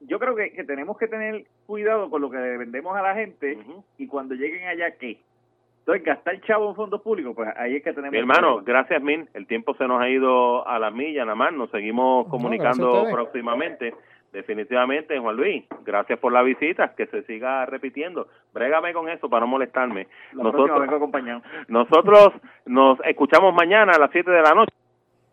Speaker 2: Yo creo que, que tenemos que tener cuidado con lo que le vendemos a la gente y cuando lleguen allá, ¿qué? Entonces, gastar chavo en fondos públicos, pues ahí es que tenemos...
Speaker 1: Mi hermano, gracias mil. El tiempo se nos ha ido a las millas, nada más. Nos seguimos comunicando próximamente. Definitivamente, Juan Luis, gracias por la visita, que se siga repitiendo. Brégame con eso para no molestarme.
Speaker 2: La
Speaker 1: Nosotros-
Speaker 2: vengo acompañado. [laughs]
Speaker 1: Nosotros nos escuchamos mañana a las 7 de la noche.